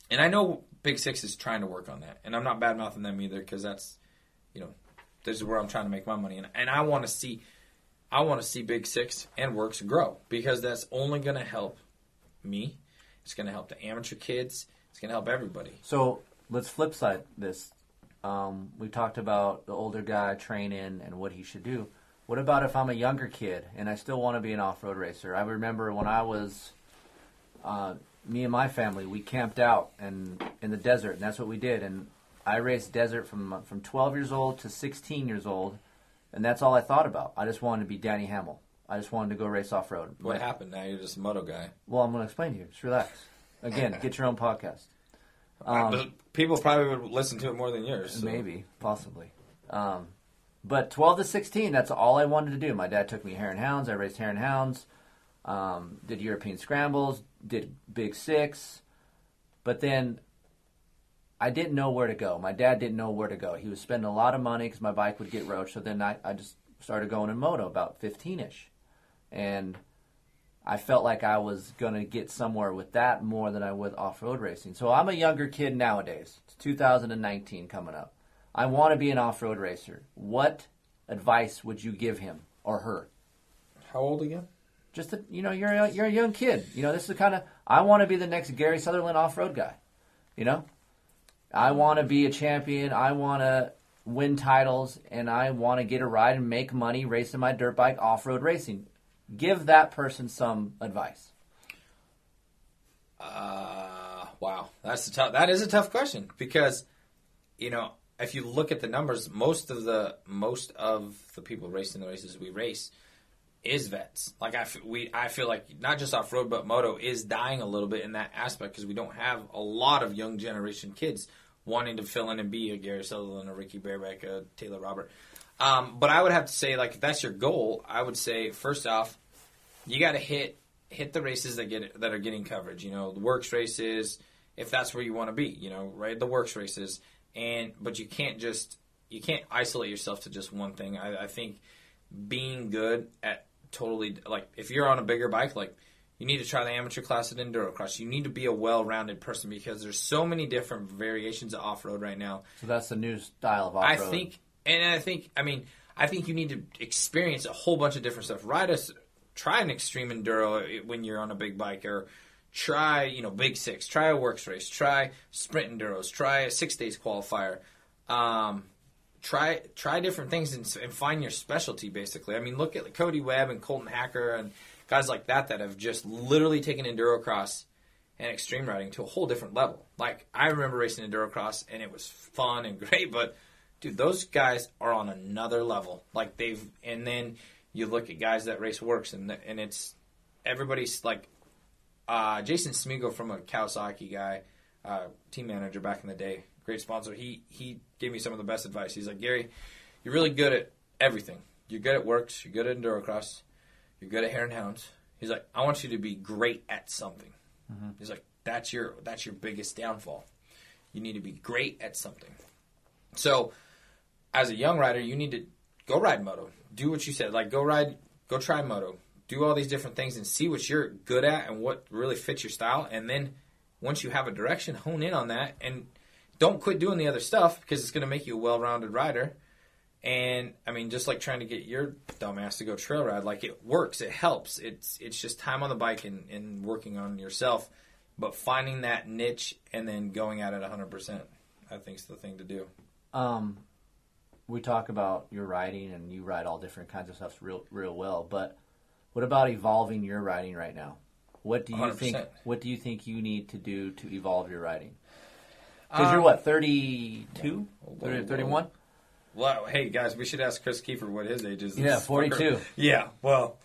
And I know Big Six is trying to work on that, and I'm not bad mouthing them either because that's, you know, this is where I'm trying to make my money, and and I want to see, I want to see Big Six and WORCS grow because that's only going to help me. It's going to help the amateur kids. It's going to help everybody. So let's flip side this. Um, we talked about the older guy training and what he should do. What about if I'm a younger kid and I still want to be an off-road racer? I remember when I was, uh, me and my family, we camped out and in the desert, and that's what we did. And I raced desert from from 12 years old to 16 years old, and that's all I thought about. I just wanted to be Danny Hamel. I just wanted to go race off-road. What But- happened? Now you're just a moto guy. Well, I'm going to explain to you. Just relax. Again, get your own podcast. Um, People probably would listen to it more than yours. so- Maybe, possibly. Um, but 12 to 16, that's all I wanted to do. My dad took me Hare and Hounds. I raced Hare and Hounds. Um, did European Scrambles. Did Big Six. But then I didn't know where to go. My dad didn't know where to go. He was spending a lot of money because my bike would get roached. So then I, I just started going in moto about 15 ish. And I felt like I was going to get somewhere with that more than I would off road racing. So I'm a younger kid nowadays. It's 2019 coming up. I want to be an off road racer. What advice would you give him or her? How old again? Just that you know, you're a, you're a young kid. You know, this is the kind of I want to be the next Gary Sutherlin off road guy. You know, I want to be a champion. I want to win titles, and I want to get a ride and make money racing my dirt bike off road racing. Give that person some advice. Uh, wow, that's a tough. That is a tough question because, you know, if you look at the numbers, most of the most of the people racing the races we race is vets. Like I, f- we, I feel like not just off road, but moto is dying a little bit in that aspect because we don't have a lot of young generation kids wanting to fill in and be a Gary Sutherlin, a Ricky Brabec, a Taylor Robert. Um, but I would have to say, like, if that's your goal, I would say first off, you got to hit hit the races that get that are getting coverage. You know, the WORCS races, if that's where you want to be. You know, right, the WORCS races, and but you can't just you can't isolate yourself to just one thing. I, I think being good at totally like if you're on a bigger bike, like you need to try the amateur class at enduro cross. You need to be a well-rounded person because there's so many different variations of off-road right now. So that's the new style of off road. I think, and I think, I mean, I think you need to experience a whole bunch of different stuff. Ride a, s- try an extreme enduro when you're on a big bike, or try, you know, big six. Try a WORCS race. Try sprint enduros. Try a six days qualifier. Um, try try different things and, and find your specialty. Basically, I mean, look at Cody Webb and Colton Haaker and guys like that that have just literally taken endurocross and extreme riding to a whole different level. Like I remember racing endurocross and it was fun and (laughs) great, but dude, those guys are on another level. Like they've, and then you look at guys that race WORCS, and and it's everybody's like uh, Jason Smigo from a Kawasaki guy, uh, team manager back in the day, great sponsor. He he gave me some of the best advice. He's like Gary, you're really good at everything. You're good at WORCS. You're good at endurocross. You're good at hare and hounds. He's like, I want you to be great at something. Mm-hmm. He's like, that's your that's your biggest downfall. You need to be great at something. So, as a young rider, you need to go ride moto. Do what you said. Like go ride, go try moto. Do all these different things and see what you're good at and what really fits your style. And then once you have a direction, hone in on that and don't quit doing the other stuff because it's going to make you a well-rounded rider. And I mean, just like trying to get your dumbass to go trail ride, like it works, it helps. It's it's just time on the bike and, and working on yourself, but finding that niche and then going at it 100%, I think is the thing to do. Um, we talk about your riding, and you ride all different kinds of stuff real, real well. But what about evolving your riding right now? What do you think? 100%. What do you think you need to do to evolve your riding? Because Um, you're what 32, Whoa, 30, 31? Well, hey guys, we should ask Chris Kiefer what his age is. Yeah, 42. fucker- Yeah, well,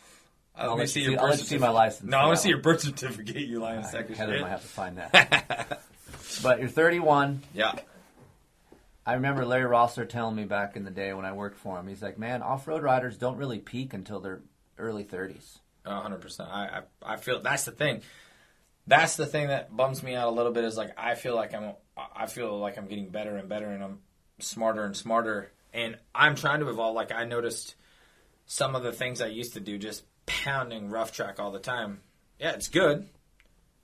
uh, I'll let me see you your see- I'll let you see my license No, I want to see your birth certificate. You lying sack right, of Heather shit. might have to find that. (laughs) but you're 31. Yeah, I remember Larry Roeseler telling me back in the day when I worked for him. He's like, "Man, off-road riders don't really peak until their early 30s." hundred percent. I, I I feel that's the thing. That's the thing that bums me out a little bit. Is like I feel like I'm I feel like I'm getting better and better, and I'm smarter and smarter, and I'm trying to evolve. Like I noticed some of the things I used to do, just pounding rough track all the time. Yeah, it's good,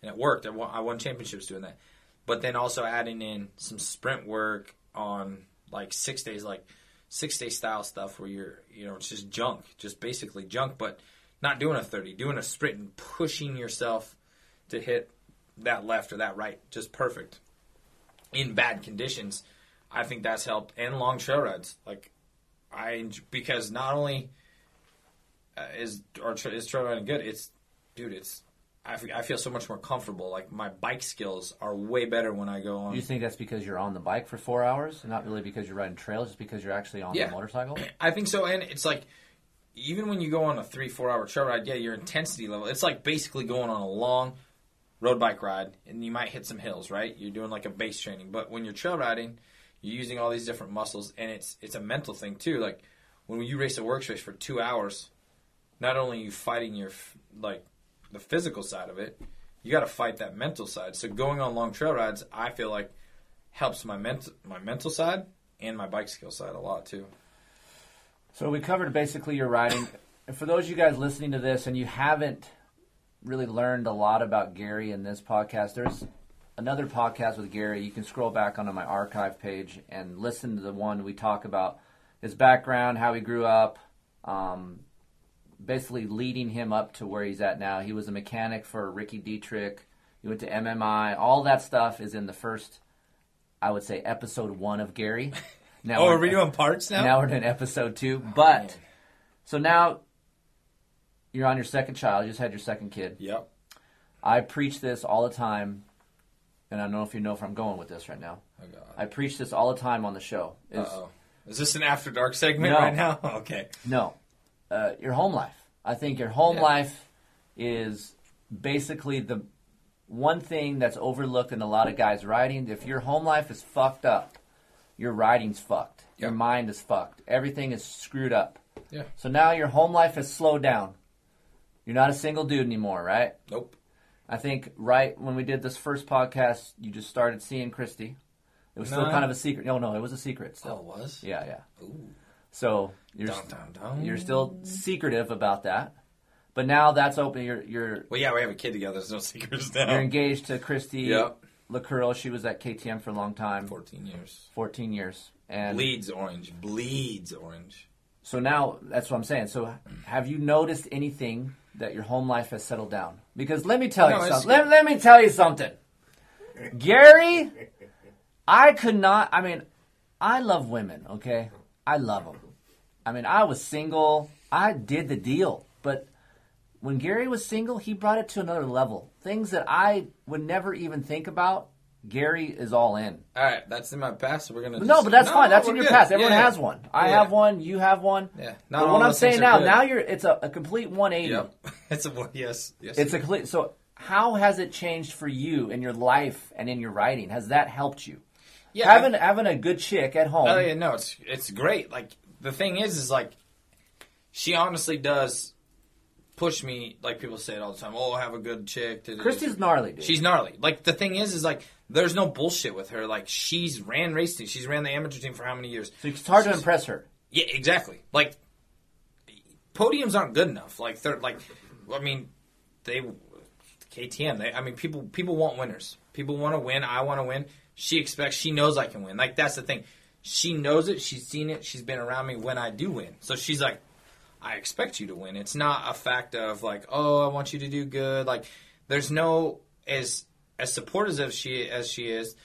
and it worked. I won, I won championships doing that. But then also adding in some sprint work on like six days, like six day style stuff where you're, you know, it's just junk, just basically junk, but not doing a 30, doing a sprint and pushing yourself to hit that left or that right just perfect in bad conditions. I think that's helped and long trail rides. Like I because not only uh, is or is trail riding good, it's dude, it's I I feel so much more comfortable. Like my bike skills are way better when I go on. You think that's because you're on the bike for four hours, and not really because you're riding trails, just because you're actually on Yeah. the motorcycle? I think so, and it's like even when you go on a three four hour trail ride, yeah, your intensity level it's like basically going on a long road bike ride, and you might hit some hills, right? You're doing like a base training, but when you're trail riding, you're using all these different muscles, and it's it's a mental thing too. Like when you race a WORCS race for two hours, not only are you fighting your like the physical side of it, you got to fight that mental side. So going on long trail rides, I feel like helps my mental my mental side and my bike skill side a lot too. So we covered basically your riding. For those of you guys listening to this and you haven't really learned a lot about Gary in this podcast, there's another podcast with Gary. You can scroll back onto my archive page and listen to the one we talk about his background, how he grew up, um, basically leading him up to where he's at now. He was a mechanic for Ricky Dietrich. He went to MMI. All that stuff is in the first, I would say, episode one of Gary. (laughs) Now Oh, we're- are we doing parts now? now we're doing episode two. But so now you're on your second child. You just had your second kid. Yep. I preach this all the time, and I don't know if you know if I'm going with this right now. Oh god. I preach this all the time on the show. Is Uh-oh. Is this an after dark segment No. right now? (laughs) Okay. no, uh, your home life. I think your home Yeah. life is basically the one thing that's overlooked in a lot of guys' writing. If your home life is fucked up, your writing's fucked. Your mind is fucked. Everything is screwed up. Yeah. So now your home life has slowed down. You're not a single dude anymore, right? Nope. I think right when we did this first podcast, you just started seeing Christy. It was still No. kind of a secret. No, no, it was a secret Oh, still. it was? Yeah, yeah. Ooh. So you're Dun, dun, dun. you're still secretive about that, but now that's open. You're you're Well, yeah, we have a kid together. There's no (laughs) secrets now. you're engaged to Christy Yep. LaCurl. She was at KTM for a long time, 14 years. 14 years, and Bleeds orange. Bleeds orange. So now that's what I'm saying. So have you noticed anything that your home life has settled down? Because let me tell No, you something. Let, let me tell you something. Gary, I could not. I mean, I love women. Okay, I love them. I mean, I was single. I did the deal, but when Gary was single, he brought it to another level. Things that I would never even think about. Gary is all in. All right, that's in my past. So we're gonna. No, just- but that's No, fine. no, That's in your good. past. Everyone Yeah, has one. I yeah. have one. You have one. Yeah. But Not all what I'm saying now, now you're it's a, a complete 180. Yep. (laughs) It's a yes. Yes. It's it a complete. So how has it changed for you in your life and in your writing? Has that helped you? yeah, having having a good chick at home. Oh yeah, no, it's it's great. Like the thing is, is like she honestly does push me. Like people say it all the time. Oh, have a good chick. Christy's gnarly, dude. She's gnarly. Like the thing is, is like there's no bullshit with her. Like she's ran race team. She's ran the amateur team for how many years? so it's hard to impress her. Yeah, exactly. Like podiums aren't good enough. Like they're like, I mean, they KTM. They, I mean, people people want winners. People want to win. I want to win. She expects. She knows I can win. Like that's the thing. She knows it. She's seen it. She's been around me when I do win. So she's like, I expect you to win. It's not a fact of like, oh, I want you to do good. Like, there's no as as supportive as she as she is.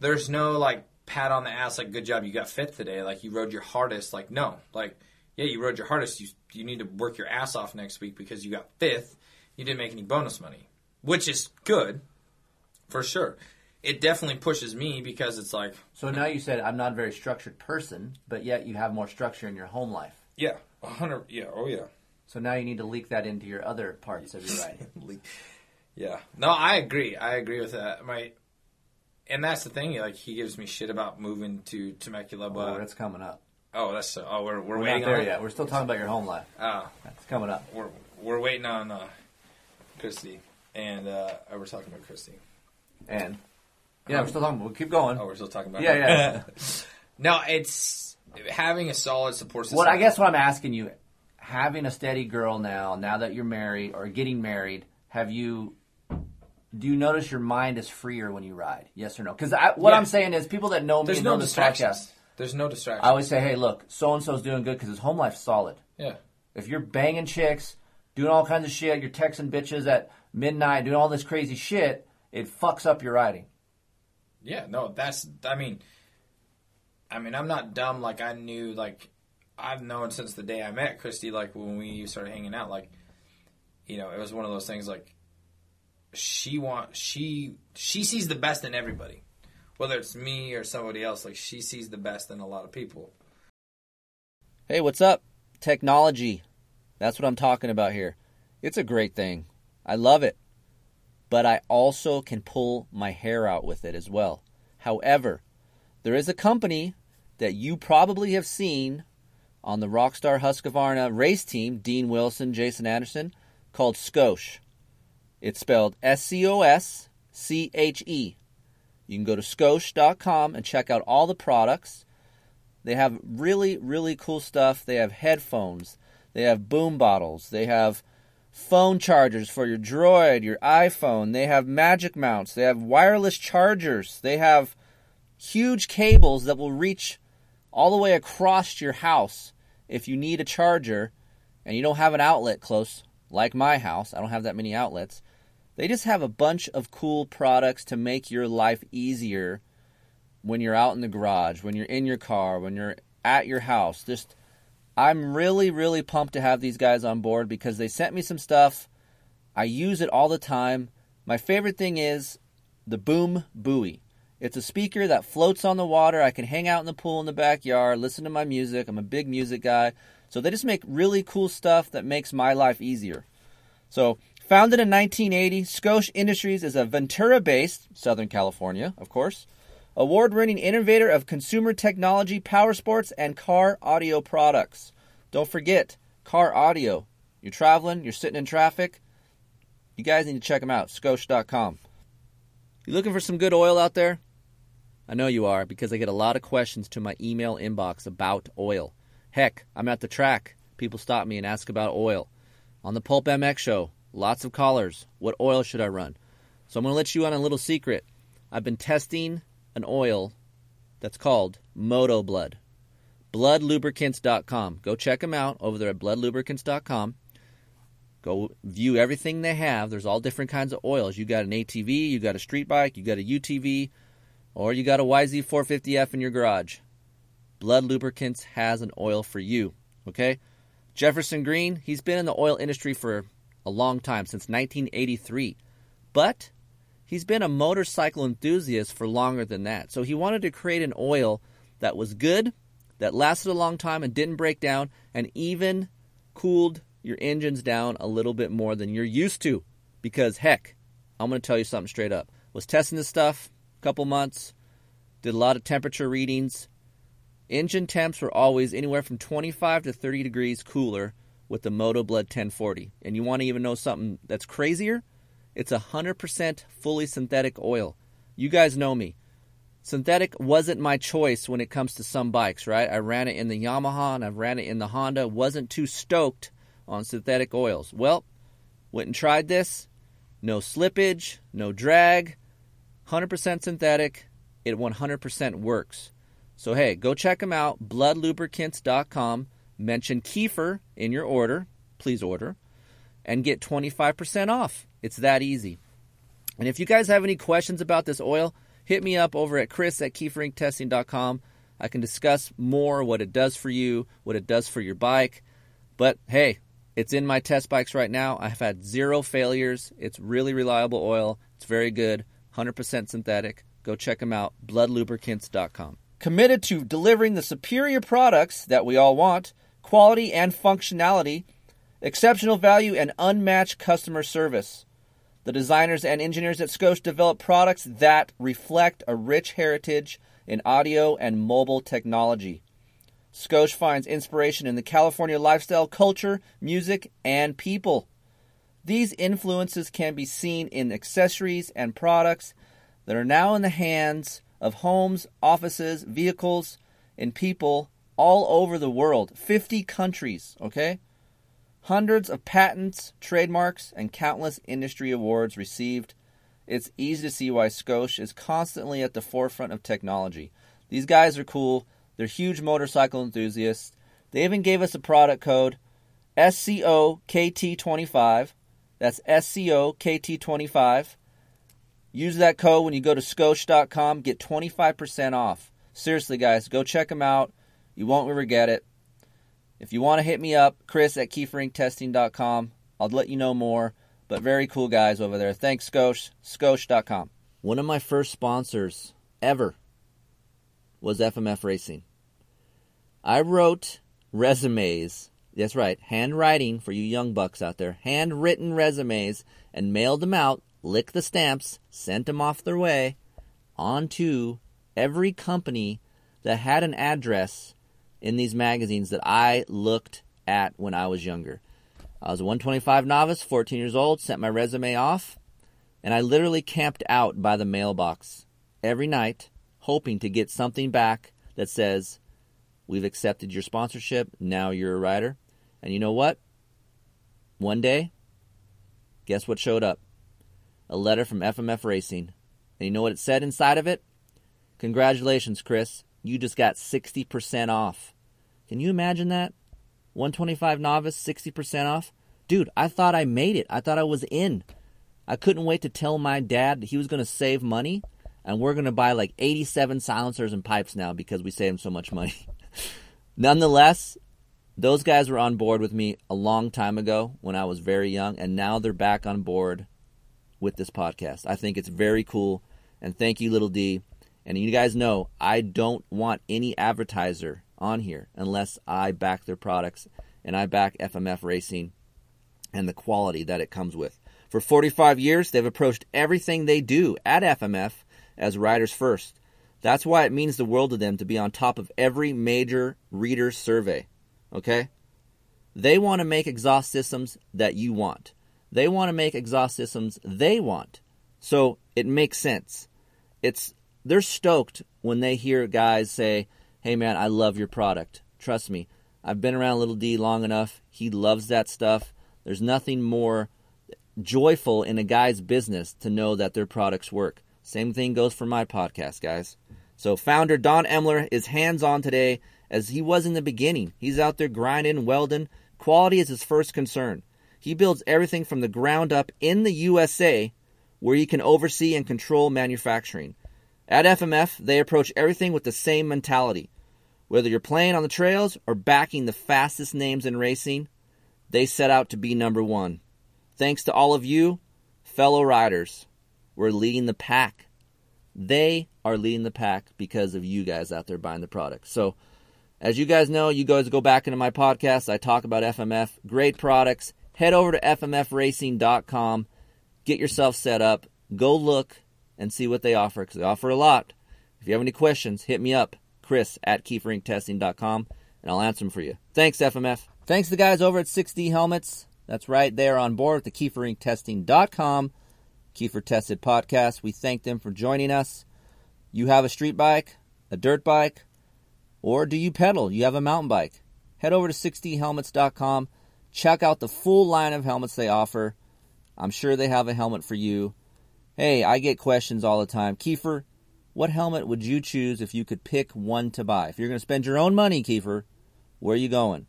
There's no like pat on the ass like, good job, you got fifth today. Like you rode your hardest. Like no, like yeah, you rode your hardest. You you need to work your ass off next week because you got fifth. You didn't make any bonus money, which is good for sure. It definitely pushes me because it's like, So now you said I'm not a very structured person, but yet you have more structure in your home life. yeah, hundred, yeah, oh yeah. So now you need to leak that into your other parts of your (laughs) writing. Yeah. No, I agree. I agree with that. My and that's the thing. Like he gives me shit about moving to Temecula, oh, but it's coming up. oh, that's oh, we're we're, We're waiting not there on yet. We're still talking about your home life. Oh, It's coming up. we're we're waiting on uh, Christy, and uh, oh, we're talking about Christy. And yeah, we're still talking. We'll keep going. Oh, we're still talking about Yeah, her. yeah. (laughs) no, it's having a solid support system. What I guess what I'm asking you, having a steady girl now, now that you're married or getting married, have you? Do you notice your mind is freer when you ride? Yes or no? Because what Yeah. I'm saying is, people that know me there's and no know this distractions. podcast, There's no distractions. I always say, "Hey, look, so and so's doing good because his home life's solid." yeah. If you're banging chicks, doing all kinds of shit, you're texting bitches at midnight, doing all this crazy shit, it fucks up your riding. Yeah, no, that's. I mean, I mean, I'm not dumb. Like I knew, like I've known since the day I met Christy. Like when we started hanging out, like you know, it was one of those things. Like she want she she sees the best in everybody, whether it's me or somebody else. Like she sees the best in a lot of people. Hey, what's up? Technology. That's what I'm talking about here. It's a great thing. I love it. But I also can pull my hair out with it as well. However, there is a company that you probably have seen on the Rockstar Husqvarna race team, Dean Wilson, Jason Anderson, called Scosche. It's spelled S C O S C H E. You can go to scosche.com and check out all the products. They have really, really cool stuff. They have headphones, they have boom bottles, they have phone chargers for your Droid, your iPhone, they have magic mounts, they have wireless chargers, they have huge cables that will reach all the way across your house if you need a charger and you don't have an outlet close, like my house. I don't have that many outlets. They just have a bunch of cool products to make your life easier when you're out in the garage, when you're in your car, when you're at your house. Just I'm really really pumped to have these guys on board because they sent me some stuff. I use it all the time. My favorite thing is the Boom Buoy. It's a speaker that floats on the water. I can hang out in the pool in the backyard, listen to my music. I'm a big music guy. So they just make really cool stuff that makes my life easier. So, founded in 1980, Scosche Industries is a Ventura based, Southern California, of course, award winning innovator of consumer technology, power sports, and car audio products. Don't forget, car audio. You're traveling, you're sitting in traffic. You guys need to check them out, Scosche.com. You looking for some good oil out there? I know you are because I get a lot of questions to my email inbox about oil. Heck, I'm at the track. People stop me and ask about oil. On the Pulp MX show, lots of callers. What oil should I run? So I'm going to let you on a little secret. I've been testing an oil that's called Moto Blood. Bloodlubricants.com. Go check them out over there at bloodlubricants.com. Go view everything they have. There's all different kinds of oils. You got an ATV, you got a street bike, you got a UTV, or you got a YZ450F in your garage. Blood Lubricants has an oil for you. Okay? Jefferson Green, he's been in the oil industry for a long time, since 1983. But He's been a motorcycle enthusiast for longer than that. So he wanted to create an oil that was good, that lasted a long time and didn't break down, and even cooled your engines down a little bit more than you're used to. Because heck, I'm going to tell you something straight up. Was testing this stuff a couple months, did a lot of temperature readings. Engine temps were always anywhere from 25 to 30 degrees cooler with the Moto Blood 1040. And you want to even know something that's crazier? It's 100% fully synthetic oil. You guys know me. Synthetic wasn't my choice when it comes to some bikes, right? I ran it in the Yamaha and I've ran it in the Honda. Wasn't too stoked on synthetic oils. Well, went and tried this. No slippage, no drag, 100% synthetic. It 100% works. So hey, go check them out. Bloodlubricants.com. Mention Kiefer in your order. Please order. And get 25% off. It's that easy. And if you guys have any questions about this oil, hit me up over at chris at kieferinctesting.com. I can discuss more what it does for you, what it does for your bike. But hey, it's in my test bikes right now. I've had zero failures. It's really reliable oil. It's very good, 100% synthetic. Go check them out, bloodlubricants.com. Committed to delivering the superior products that we all want, quality and functionality, exceptional value, and unmatched customer service. The designers and engineers at Scosche develop products that reflect a rich heritage in audio and mobile technology. Scosche finds inspiration in the California lifestyle, culture, music, and people. These influences can be seen in accessories and products that are now in the hands of homes, offices, vehicles, and people all over the world. 50 countries, okay? Hundreds of patents, trademarks, and countless industry awards received. It's easy to see why Scosche is constantly at the forefront of technology. These guys are cool. They're huge motorcycle enthusiasts. They even gave us a product code SCOKT25. That's SCOKT25. Use that code when you go to scosche.com. Get 25% off. Seriously, guys, go check them out. You won't ever regret it. If you want to hit me up, Chris at kieferinctesting.com. I'll let you know more. But very cool guys over there. Thanks, Scosche. Scosche.com. One of my first sponsors ever was FMF Racing. I wrote resumes. That's right, handwriting for you young bucks out there. Handwritten resumes and mailed them out, licked the stamps, sent them off their way onto every company that had an address in these magazines that I looked at when I was younger. I was a 125 novice, 14 years old, sent my resume off, and I literally camped out by the mailbox every night, hoping to get something back that says, We've accepted your sponsorship, now you're a rider. And you know what? One day, guess what showed up? A letter from FMF Racing. And you know what it said inside of it? Congratulations, Chris. You just got 60% off. Can you imagine that? 125 novice, 60% off? Dude, I thought I made it. I thought I was in. I couldn't wait to tell my dad that he was going to save money, and we're going to buy like 87 silencers and pipes now because we saved so much money. (laughs) Nonetheless, those guys were on board with me a long time ago when I was very young, and now they're back on board with this podcast. I think it's very cool, and thank you, Little D. And you guys know I don't want any advertiser on here unless I back their products and I back FMF Racing and the quality that it comes with. For 45 years, they've approached everything they do at FMF as riders first. That's why it means the world to them to be on top of every major reader survey. Okay? They want to make exhaust systems that you want. They want to make exhaust systems they want. So it makes sense. It's they're stoked when they hear guys say, "Hey man, I love your product. Trust me. I've been around Little D long enough. He loves that stuff. There's nothing more joyful in a guy's business to know that their products work. Same thing goes for my podcast, guys. So founder Don Emler is hands-on today as he was in the beginning. He's out there grinding, welding. Quality is his first concern. He builds everything from the ground up in the USA where he can oversee and control manufacturing. At FMF, they approach everything with the same mentality. Whether you're playing on the trails or backing the fastest names in racing, they set out to be number one. Thanks to all of you, fellow riders. We're leading the pack. They are leading the pack because of you guys out there buying the product. So, as you guys know, you guys go back into my podcast. I talk about FMF, great products. Head over to fmfracing.com, get yourself set up, go look and see what they offer because they offer a lot. If you have any questions, hit me up, Chris at KieferInkTesting.com, and I'll answer them for you. Thanks, FMF. Thanks to the guys over at 6D Helmets. That's right, they're on board with the KieferInkTesting.com Kiefer Tested podcast. We thank them for joining us. You have a street bike, a dirt bike, or do you pedal? You have a mountain bike. Head over to 6dhelmets.com. Check out the full line of helmets they offer. I'm sure they have a helmet for you. Hey, I get questions all the time. Kiefer, what helmet would you choose if you could pick one to buy? If you're going to spend your own money, Kiefer, where are you going?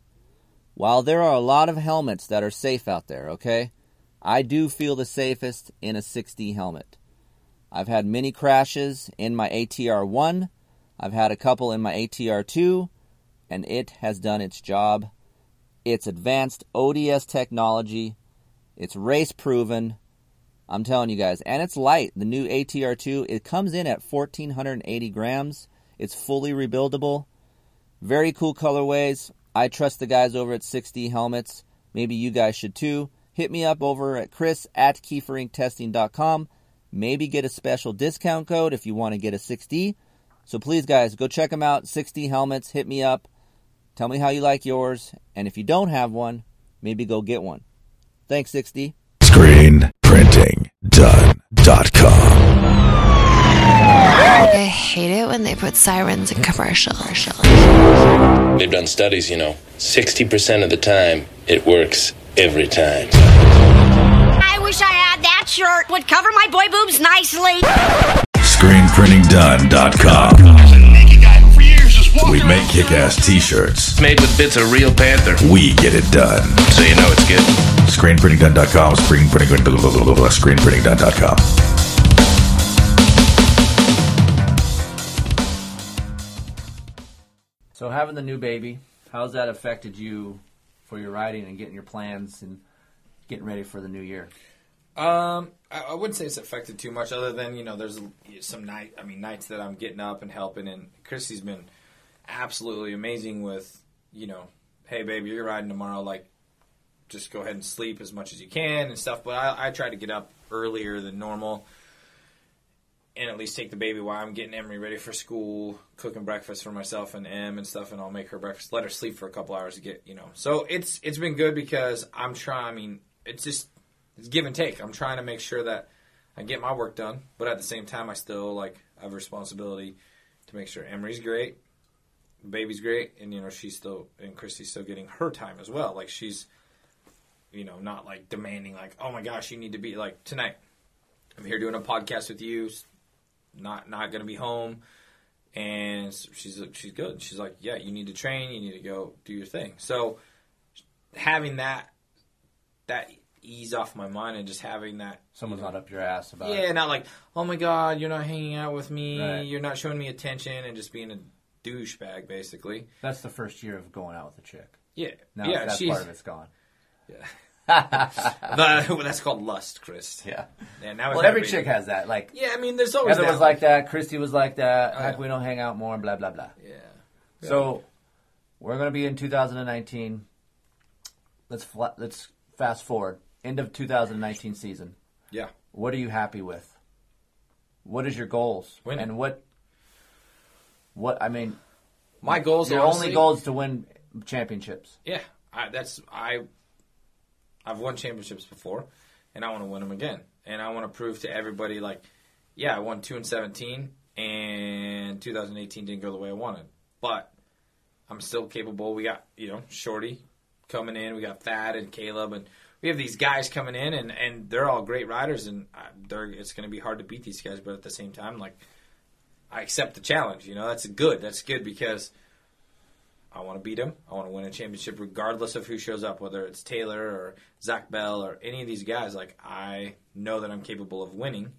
While there are a lot of helmets that are safe out there, okay? I do feel the safest in a 6D helmet. I've had many crashes in my ATR 1. I've had a couple in my ATR 2, and it has done its job. It's advanced ODS technology. It's race proven. I'm telling you guys, and it's light. The new ATR 2, it comes in at 1480 grams. It's fully rebuildable. Very cool colorways. I trust the guys over at 6D Helmets. Maybe you guys should too. Hit me up over at chris at kieferinkTesting.com. Maybe get a special discount code if you want to get a 6D. So please, guys, go check them out. 6D Helmets. Hit me up. Tell me how you like yours. And if you don't have one, maybe go get one. Thanks, 6D. ScreenPrintingDone.com. I hate it when they put sirens in commercials. They've done studies, you know. 60% of the time, it works every time. I wish I had that shirt. Would cover my boy boobs nicely. ScreenPrintingDone.com. We make kick ass t shirts. Made with bits of real panther, We get it done. so you know it's good. ScreenPrintingDone.com. Screenprinting, ScreenPrintingDone.com. So having the new baby, how's that affected you for your writing and getting your plans and getting ready for the new year? Um, I, I wouldn't say it's affected too much, other than you know, there's some night. I mean, nights that I'm getting up and helping, and Christy's been absolutely amazing with you know, hey baby, you're riding tomorrow. Like, just go ahead and sleep as much as you can and stuff. But I, I try to get up earlier than normal. And at least take the baby while I'm getting Emery ready for school, cooking breakfast for myself and Em and stuff, and I'll make her breakfast. Let her sleep for a couple hours to get, you know. So it's it's been good because I'm trying. I mean, it's just it's give and take. I'm trying to make sure that I get my work done, but at the same time, I still like have a responsibility to make sure Emery's great, baby's great, and you know she's still and Christy's still getting her time as well. Like she's, you know, not like demanding like, oh my gosh, you need to be like tonight. I'm here doing a podcast with you. Not not gonna be home, and she's she's good. She's like, yeah, you need to train. You need to go do your thing. So having that that ease off my mind and just having that Someone's not up your ass about yeah, not like, oh my god, you're not hanging out with me, Right. you're not showing me attention, and just being a douchebag, basically. That's the first year of going out with a chick. Yeah, Now yeah, that part of it's gone. The, (laughs) well, that's called lust, Chris. Yeah. Yeah, now Well, every chick has that. Like Yeah, I mean, there's always Heather that. was like that. Christy was like that. Oh, Heck, yeah. we don't hang out more. and Blah blah blah. yeah, So we're going to be in 2019. Let's fla- let's fast forward. End of 2019 season. yeah. What are you happy with? What is your goals? Winning. And what? What I mean, My goals. your honestly, only goal is to win championships. Yeah, I, that's I. I've won championships before, and I want to win them again. And I want to prove to everybody, like, yeah, I won two and seventeen, and 2018 didn't go the way I wanted, but I'm still capable. We got you know Shorty coming in, we got Thad and Caleb, and we have these guys coming in, and and they're all great riders, and they're it's going to be hard to beat these guys, but at the same time, like. I accept the challenge. You know, that's good. That's good because I want to beat him. I want to win a championship regardless of who shows up, whether it's Taylor or Zach Bell or any of these guys. Like I know that I'm capable of winning,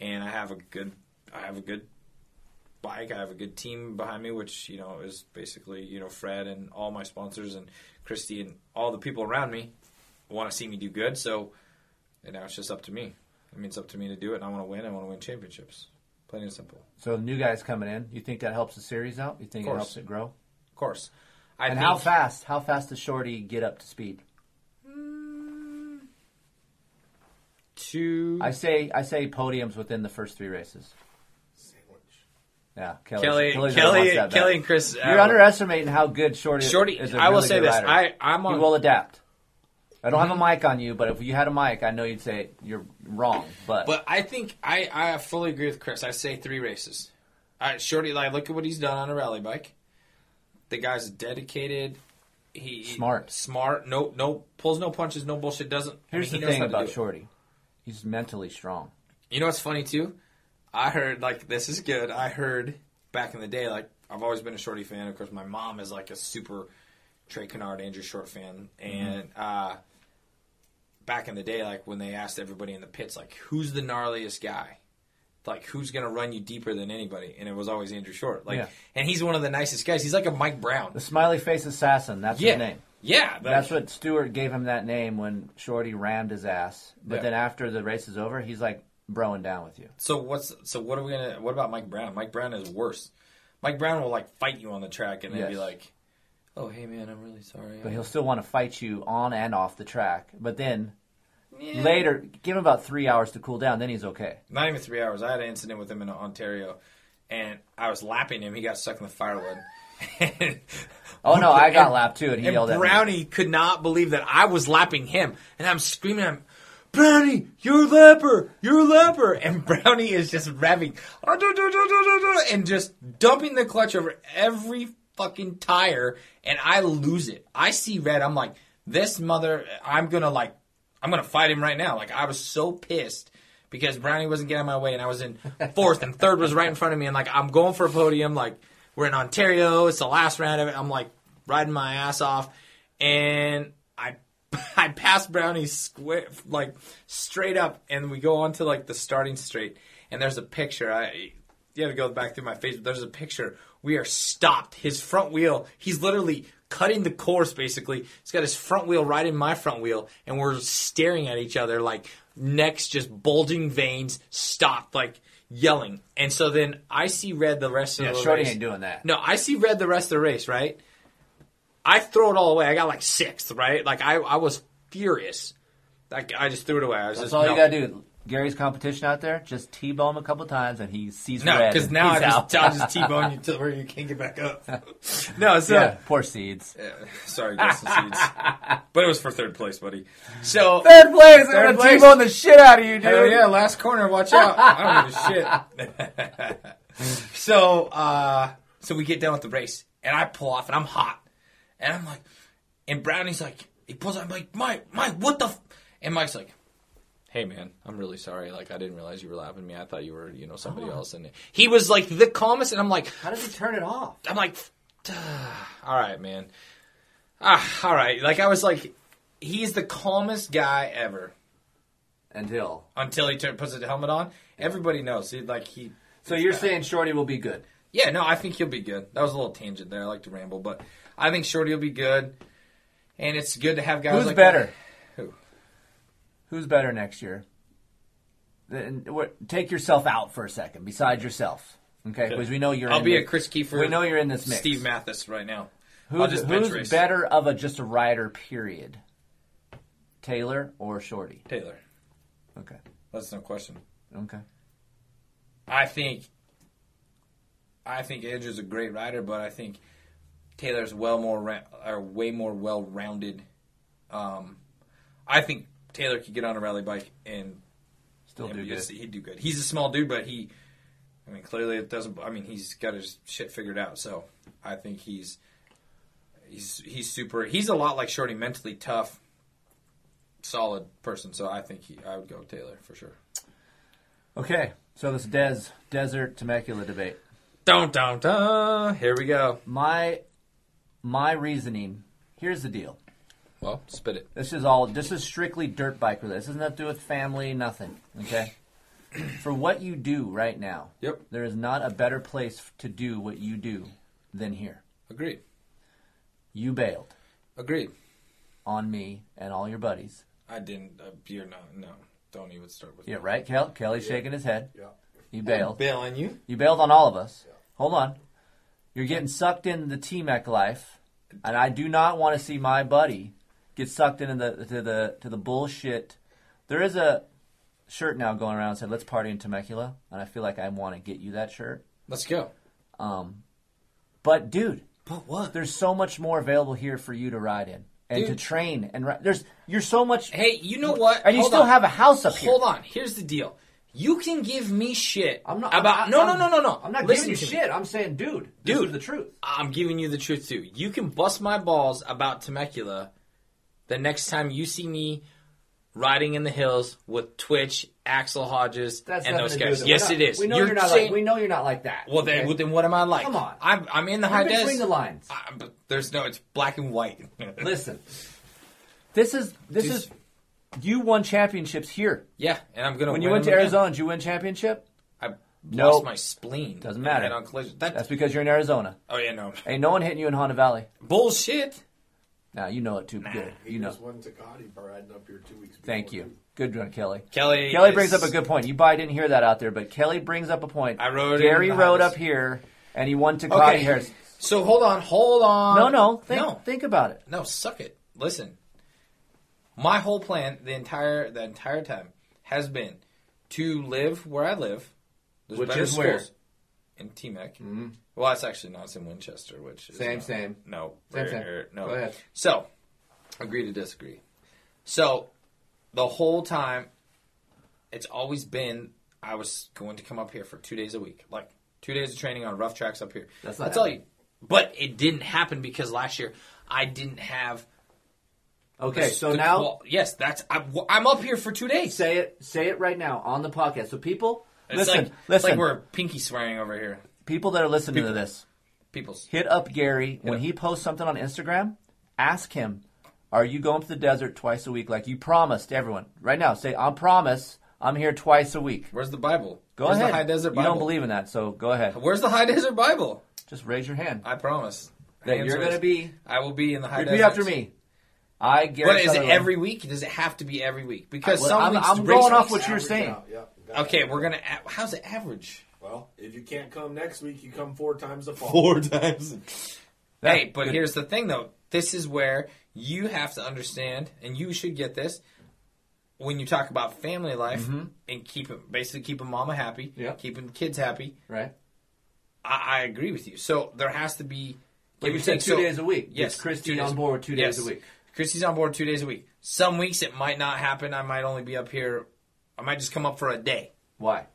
and I have a good, I have a good bike. I have a good team behind me, which you know is basically you know Fred and all my sponsors and Christy and all the people around me want to see me do good. So, and now it's just up to me. I mean, it's up to me to do it, and I want to win. I want to win championships. Plain and simple. So the new guys coming in, you think that helps the series out? You think it helps it grow? Of course. I and think, how fast? How fast does Shorty get up to speed? Two. I say I say podiums within the first three races. Yeah, Kelly. Kelly, Kelly's Kelly, one Kelly, and Chris. You're uh, underestimating how good Shorty, Shorty. is. I will really say good this. rider. I I'm he on. will adapt. I don't Mm-hmm. have a mic on you, but if you had a mic, I know you'd say you're wrong. But, But I think I, I fully agree with Chris. I say three races. All right, Shorty, like look at what he's done on a rally bike. The guy's dedicated. He Smart. smart. No, no pulls, no punches, no bullshit. Doesn't. I here's mean, the he thing about. Shorty: he's mentally strong. You know what's funny too? I heard like this is good. I heard back in the day, like I've always been a Shorty fan. Of course, my mom is like a super Trey Kennard, Andrew Short fan, and uh, back in the day, like when they asked everybody in the pits, like who's the gnarliest guy, like who's gonna run you deeper than anybody, and it was always Andrew Short. Like, Yeah. and he's one of the nicest guys. He's like a Mike Brown. The smiley face assassin. That's yeah, his name. yeah. That's what Stewart gave him that name when Shorty rammed his ass. But Yeah. then after the race is over, he's like broing down with you. So what's so what are we gonna? What about Mike Brown? Mike Brown is worse. Mike Brown will like fight you on the track and then be like, "Oh, hey man, I'm really sorry." But he'll still want to fight you on and off the track. But then later, give him about three hours to cool down. Then he's okay. Not even three hours. I had an incident with him in Ontario, and I was lapping him. He got stuck in the firewood. (laughs) Oh no, I got and- lapped too, and he and yelled at me. Brownie could not believe that I was lapping him, and I'm screaming at him. Brownie, you're a lapper, you're a lapper, and (laughs) Brownie is just revving ah, and just dumping the clutch over every fucking tire, and I lose it. I see red. I'm like, this mother. I'm gonna like, I'm gonna fight him right now. Like I was so pissed because Brownie wasn't getting my way, and I was in fourth, and third was right in front of me, and like I'm going for a podium. Like we're in Ontario, it's the last round of it. I'm like riding my ass off, and I (laughs) I pass Brownie square like straight up, and we go on to like the starting straight, and there's a picture. I you have to go back through my Facebook. There's a picture. We are stopped. His front wheel. He's literally cutting the course. Basically, he's got his front wheel right in my front wheel, and we're staring at each other like necks just bulging veins, stopped like yelling. And so then I see red the rest of Yeah, the Shorty race. ain't doing that. No, I see red the rest of the race, right? I throw it all away. I got like sixth, right? Like I, I was furious. Like I just threw it away. I was That's just all you gotta do. Gary's competition out there, just T-bone him a couple times, and he sees No, red. because now I just. I'll just (laughs) T-bone you to where you can't get back up. (laughs) no, so yeah, poor seeds. sorry, Justin Seeds, but it was for third place, buddy. So Third place. Third I'm gonna. T-bone the shit out of you, dude. Hell yeah, last corner, watch out. I don't give a shit. (laughs) so, uh, so we get done with the race, and I pull off, and I'm hot. And I'm like, and Brownie's like, he pulls out, I'm like, Mike, Mike, what the? F-? And Mike's like, hey man, I'm really sorry. Like, I didn't realize you were laughing at me. I thought you were, you know, somebody else. And he was like the calmest, and I'm like, How does he turn it off? I'm like, all right, man. Ah, all right. Like, I was like, he's the calmest guy ever Until. until he turn, puts the helmet on. Everybody knows. He, like he. So you're saying Shorty will be good? Yeah, no, I think he'll be good. That was a little tangent there. I like to ramble, but I think Shorty will be good. And it's good to have guys Who's like better? that. Who? Who's better next year? Then what- Take yourself out for a second, besides yourself. Okay, because we know you're. I'll in be the- a Chris Kiefer. We know you're in this mix. Steve Mathis right now. I'll Who's, just who's race. better of a just a rider? Period. Taylor or Shorty? Taylor. Okay. That's no question. Okay. I think. I think Andrew's a great rider, but I think Taylor's well more ra- or way more well rounded. Um, I think Taylor could get on a rally bike and Still do good. He'd do good. He's a small dude, but he, I mean, clearly it doesn't. I mean, he's got his shit figured out. So I think he's he's he's super. He's a lot like Shorty, mentally tough, solid person. So I think he, I would go Taylor for sure. Okay. So this Des Desert Temecula debate. Dun dun dun. Here we go. My my reasoning. Here's the deal. Well, spit it. This is all. This is strictly dirt bike related. This has nothing to do with family. Nothing. Okay. (clears throat) For what you do right now, Yep. there is not a better place to do what you do than here. Agreed. You bailed Agreed. on me and all your buddies. I didn't. Uh, you're not. No. Don't even start with Yeah, me. right. Kel- Kelly's shaking his head. Yeah. You bailed. Bailing you. You bailed on all of us. Hold on. You're getting sucked into the T-Mec life, and I do not want to see my buddy get sucked into the to the to the bullshit. There is a shirt now going around that said "Let's party in Temecula," and I feel like I want to get you that shirt. Let's go. Um, but dude, But what? there's so much more available here for you to ride in and to train and ri- there's you're so much Hey, you know what? and you Hold still on. have a house up here. Hold on. Here's the deal. You can give me shit I'm not about I'm- no no no no no. I'm not Listen giving you to me. shit. I'm saying, dude, this Dude. is the truth. I'm giving you the truth too. You can bust my balls about Temecula the next time you see me riding in the hills with Twitch, Axell Hodges, That's and those guys. Yes, We're it not- is. We know you're, you're, not saying, like we know you're not like that. well, then, okay? well, then what am I like? Come on. I'm, I'm in the Read high between des. the lines. I- but there's no. It's black and white. (laughs) Listen, this is this Just- is you won championships here. yeah, and I'm gonna. When win you went to them again. Arizona, did you win championship? I lost Nope. my spleen. Doesn't matter. head-on collision. That, That's because you're in Arizona. oh yeah, no Ain't no one hitting you in Honda Valley. bullshit. Now you know it too good. He You know. just won Takati riding up here two weeks. Thank you. too. Good one, Kelly. Kelly. Kelly is- brings up a good point. You probably didn't hear that out there, but Kelly brings up a point. I rode Gary in the rode highs. up here, and he won Takati Okay. Harris. So hold on, hold on. No, no, think, no, think about it. no. Suck it. Listen, my whole plan the entire the entire time has been to live where I live. There's Which better is where? schools in TMEC. Mm-hmm. Well, that's actually not. It's in Winchester, which is Same, not- same. No, Same, same. no. Go ahead. So, agree to disagree. So, the whole time, it's always been I was going to come up here for two days a week, like two days of training on rough tracks up here. That's not That's all you. But it didn't happen because last year I didn't have. Okay, so the now yes, that's I'm, I'm up here for two days. say it. Say it right now on the podcast. So people, It's listen, like, It's listen. like we're pinky swearing over here. people that are listening People. to this, People's. hit up Gary when Yeah. he posts something on Instagram. Ask him, "Are you going to the desert twice a week like you promised everyone?" Right now, say, "I promise I'm here twice a week." Where's the Bible? Go Where's ahead. The High Desert you don't believe in that, so go ahead. Where's the High Desert Bible? Just raise your hand. I promise. that Hands you're going to be. I will be in the High Repeat Desert. after me. I, Gary What is it? Every week? Does it have to be every week? Because Well, some I'm- weeks I'm going off what you're saying. out, yeah, got Okay, we're gonna. a- How's it average? Well, if you can't come next week, you come four times the fall. Four (laughs) times. That- hey, but here's the thing, though. This is where you have to understand, and you should get this when you talk about family life and keeping basically keeping mama happy, Mm-hmm. Yep. keeping the kids happy. right. I, I agree with you. So there has to be. But give you or said two So- days a week. Yes, Is Christine two days. on board with two days Yes. a week. Christy's on board two days a week. Some weeks it might not happen. I might only be up here. I might just come up for a day Why?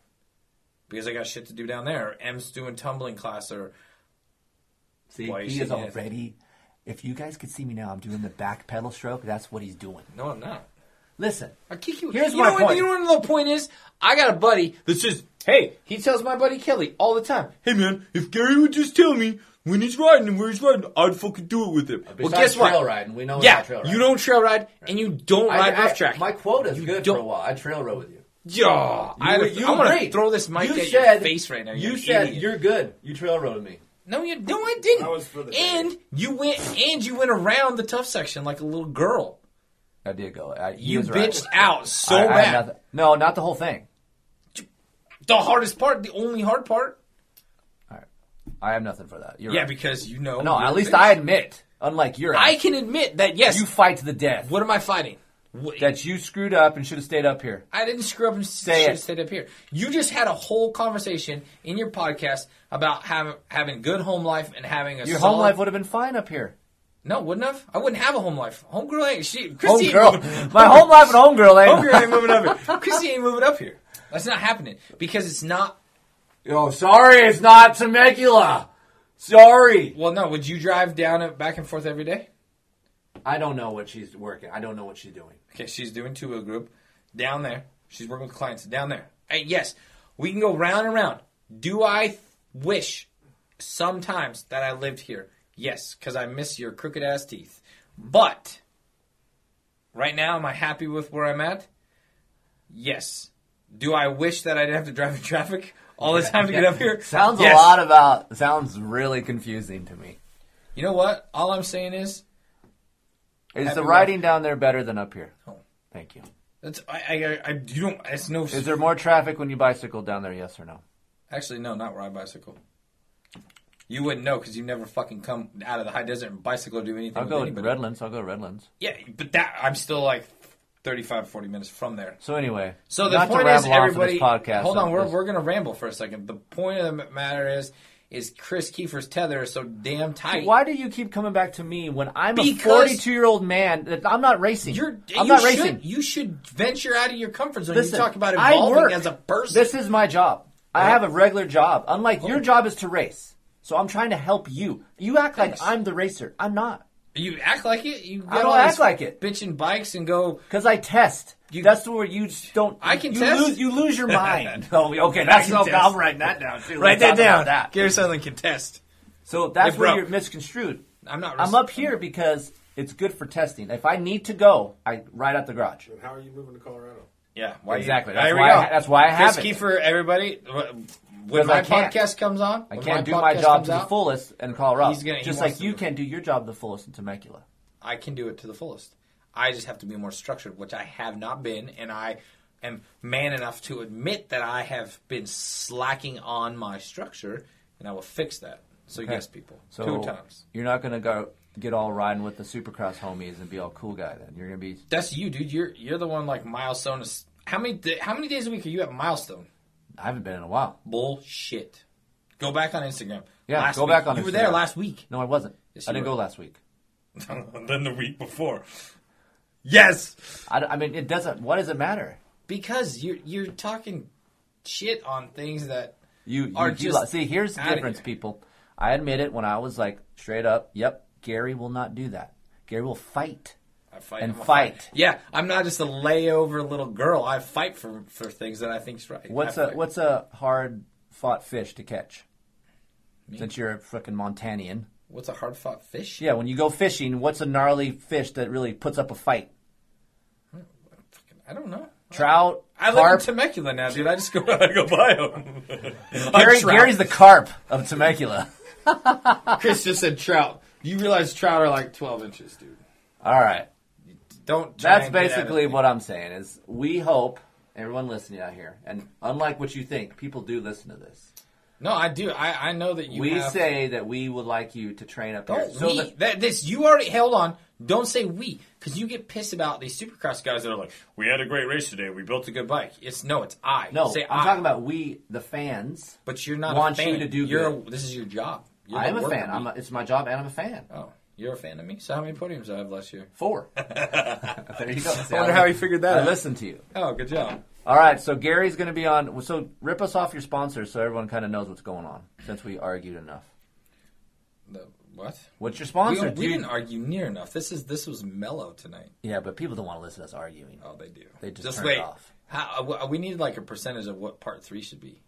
because I got shit to do down there. M's doing tumbling class, or See, Why he is already. If you guys could see me now, I'm doing the back pedal stroke. That's what he's doing. no, I'm not. Listen, I kick you. Here's you my know what, point. You know what the point is? I got a buddy that says, "Hey," he tells my buddy Kelly all the time. Hey man, if Gary would just tell me when he's riding and where he's riding, I'd fucking do it with him. Well, besides guess what? trail riding, we know yeah, not trail you don't trail ride and you don't I- ride I- rough track. My quote is You good for a don't- while. I trail rode with you. Yeah, I, you I'm gonna agreed. throw this mic you at said, your face right now. You you said idiot. you're good. You trail rode me. No, you no, I didn't. That was for the and you went and you went around the tough section like a little girl. I did go. I, You was right. bitched out so I- I had bad. no, not the whole thing. the hardest part, the only hard part. I have nothing for that. You're Yeah, right. because you know. no, at least. I admit, unlike your, I ass, can admit that yes. you fight to the death. what am I fighting? What- That you screwed up and should have stayed up here. I didn't screw up and should have stayed up here. You just had a whole conversation in your podcast about having having good home life and having a Your solid, home life would have been fine up here. No, wouldn't have. I wouldn't have a home life. Homegirl ain't she. Home Christy ain't girl, moving- my home life and home girl ain't. Homegirl ain't moving up here. Christy ain't moving up here. That's not happening because it's not. Oh, sorry, it's not Temecula. Sorry. Well, no. Would you drive down and back and forth every day? I don't know what she's working. I don't know what she's doing. Okay, she's doing two wheel group down there. She's working with clients down there. Hey, yes, we can go round and round. Do I th- wish sometimes that I lived here? Yes, because I miss your crooked ass teeth. But right now, am I happy with where I'm at? Yes. Do I wish that I didn't have to drive in traffic all the time to get up here? (laughs) Sounds Yes. a lot about. Sounds really confusing to me. You know what? All I'm saying is, Is the riding down there better than up here? Oh. Thank you. That's I, I, I you don't. It's no. Is there more traffic when you bicycle down there? Yes or no? Actually, no, not where I bicycle. You wouldn't know because you never fucking come out of the high desert and bicycle or do anything. I'll go to. Redlands. I'll go to Redlands. Yeah, but that I'm still like 35, 40 minutes from there. So anyway, So the point to is, ramble on for everybody. this podcast. hold on, we're, this- we're gonna ramble for a second. The point of the matter is, is Chris Kiefer's tether is so damn tight. Why do you keep coming back to me when I'm Because- a 42 year old man that I'm not racing? You're, I'm you not should, racing. You should venture out of your comfort zone. Listen, you talk about I work. as a person. This is my job. I have a regular job. Unlike your job is to race. So I'm trying to help you. You act like I'm the racer. I'm not. You act like it. You I don't all act these like it. Bitching bikes and go. Because I test. that's where you don't. I can you test. Lose, you lose your (laughs) mind. oh, okay. That's can I'm writing that down too. Write We'll that talk about down. That. Gary Sutherlin can test. So that's Hey, where you're misconstrued. I'm not. I'm up here because it's good for testing. If I need to go, I ride out the garage. And how are you moving to Colorado? Yeah, why Exactly. There That's why. I that's why I have Chris it. Kiefer, everybody. When my can't. podcast comes on, I can't do my job comes to the out, fullest in Colorado. He's gonna- he just wants like you do can't do your job the fullest in Temecula. I can do it to the fullest. I just have to be more structured, which I have not been, and I am man enough to admit that I have been slacking on my structure, and I will fix that. So Okay. yes, people, So two times. You're not gonna go get all riding with the Supercross homies and be all cool guy. Then you're gonna be. That's you, dude. You're you're the one like milestone. Is, how many da- how many days a week are you at milestone? I haven't been in a while. Bullshit. Go back on Instagram. Yeah, Last go week. back on. You were Instagram. there last week. No, I wasn't. Yes, I you didn't were. go last week. (laughs) then the week before. (laughs) Yes, I, I mean, it doesn't. What does it matter? because you're you're talking shit on things that You, you, Are you just li- see. Here's the outta difference, here. people. I admit it when I was like straight up. Yep, Gary will not do that. Gary will fight. I fight And I'm fight. Yeah, I'm not just a layover little girl. I fight for for things that I think's right. What's I a fight. what's a hard fought fish to catch? Since you're a frickin' Montanian. what's a hard fought fish? Yeah, when you go fishing, what's a gnarly fish that really puts up a fight? Hmm, I don't know. Trout, I live carp. in Temecula now, dude. I just go (laughs) I go buy them. (laughs) Gary, Gary's the carp of Temecula. (laughs) Chris just said trout. You realize trout are like 12 inches, dude. All right. Don't. That's and get at basically what I'm saying is we hope everyone listening out here, and unlike what you think, people do listen to this. No, I do. I I know that you. we have, say that we would like you to train up. Don't So we? that- That, this you already held on. Don't say we, because you get pissed about these supercross guys that are like, "We had a great race today. We built a good bike." It's no, it's I. no, say I'm I. talking about we, the fans. But you're not want a fan. you to do You're good. A, this is your job. You're I am a fan. I'm a, it's my job, and I'm a fan. oh, you're a fan of me. So how many podiums did I have last year? Four. (laughs) there you go. See, I wonder how he figured that I out. listen to you. Oh, good job. All right, so Gary's going to be on. So rip us off your sponsors, so everyone kind of knows what's going on. Since we argued enough. The, what? What's your We, sponsor? don't- we dude? didn't argue near enough. This is this was mellow tonight. Yeah, but people don't want to listen to us arguing. Oh, they do. They just turn wait. off. How, uh, we need like a percentage of what part three should be.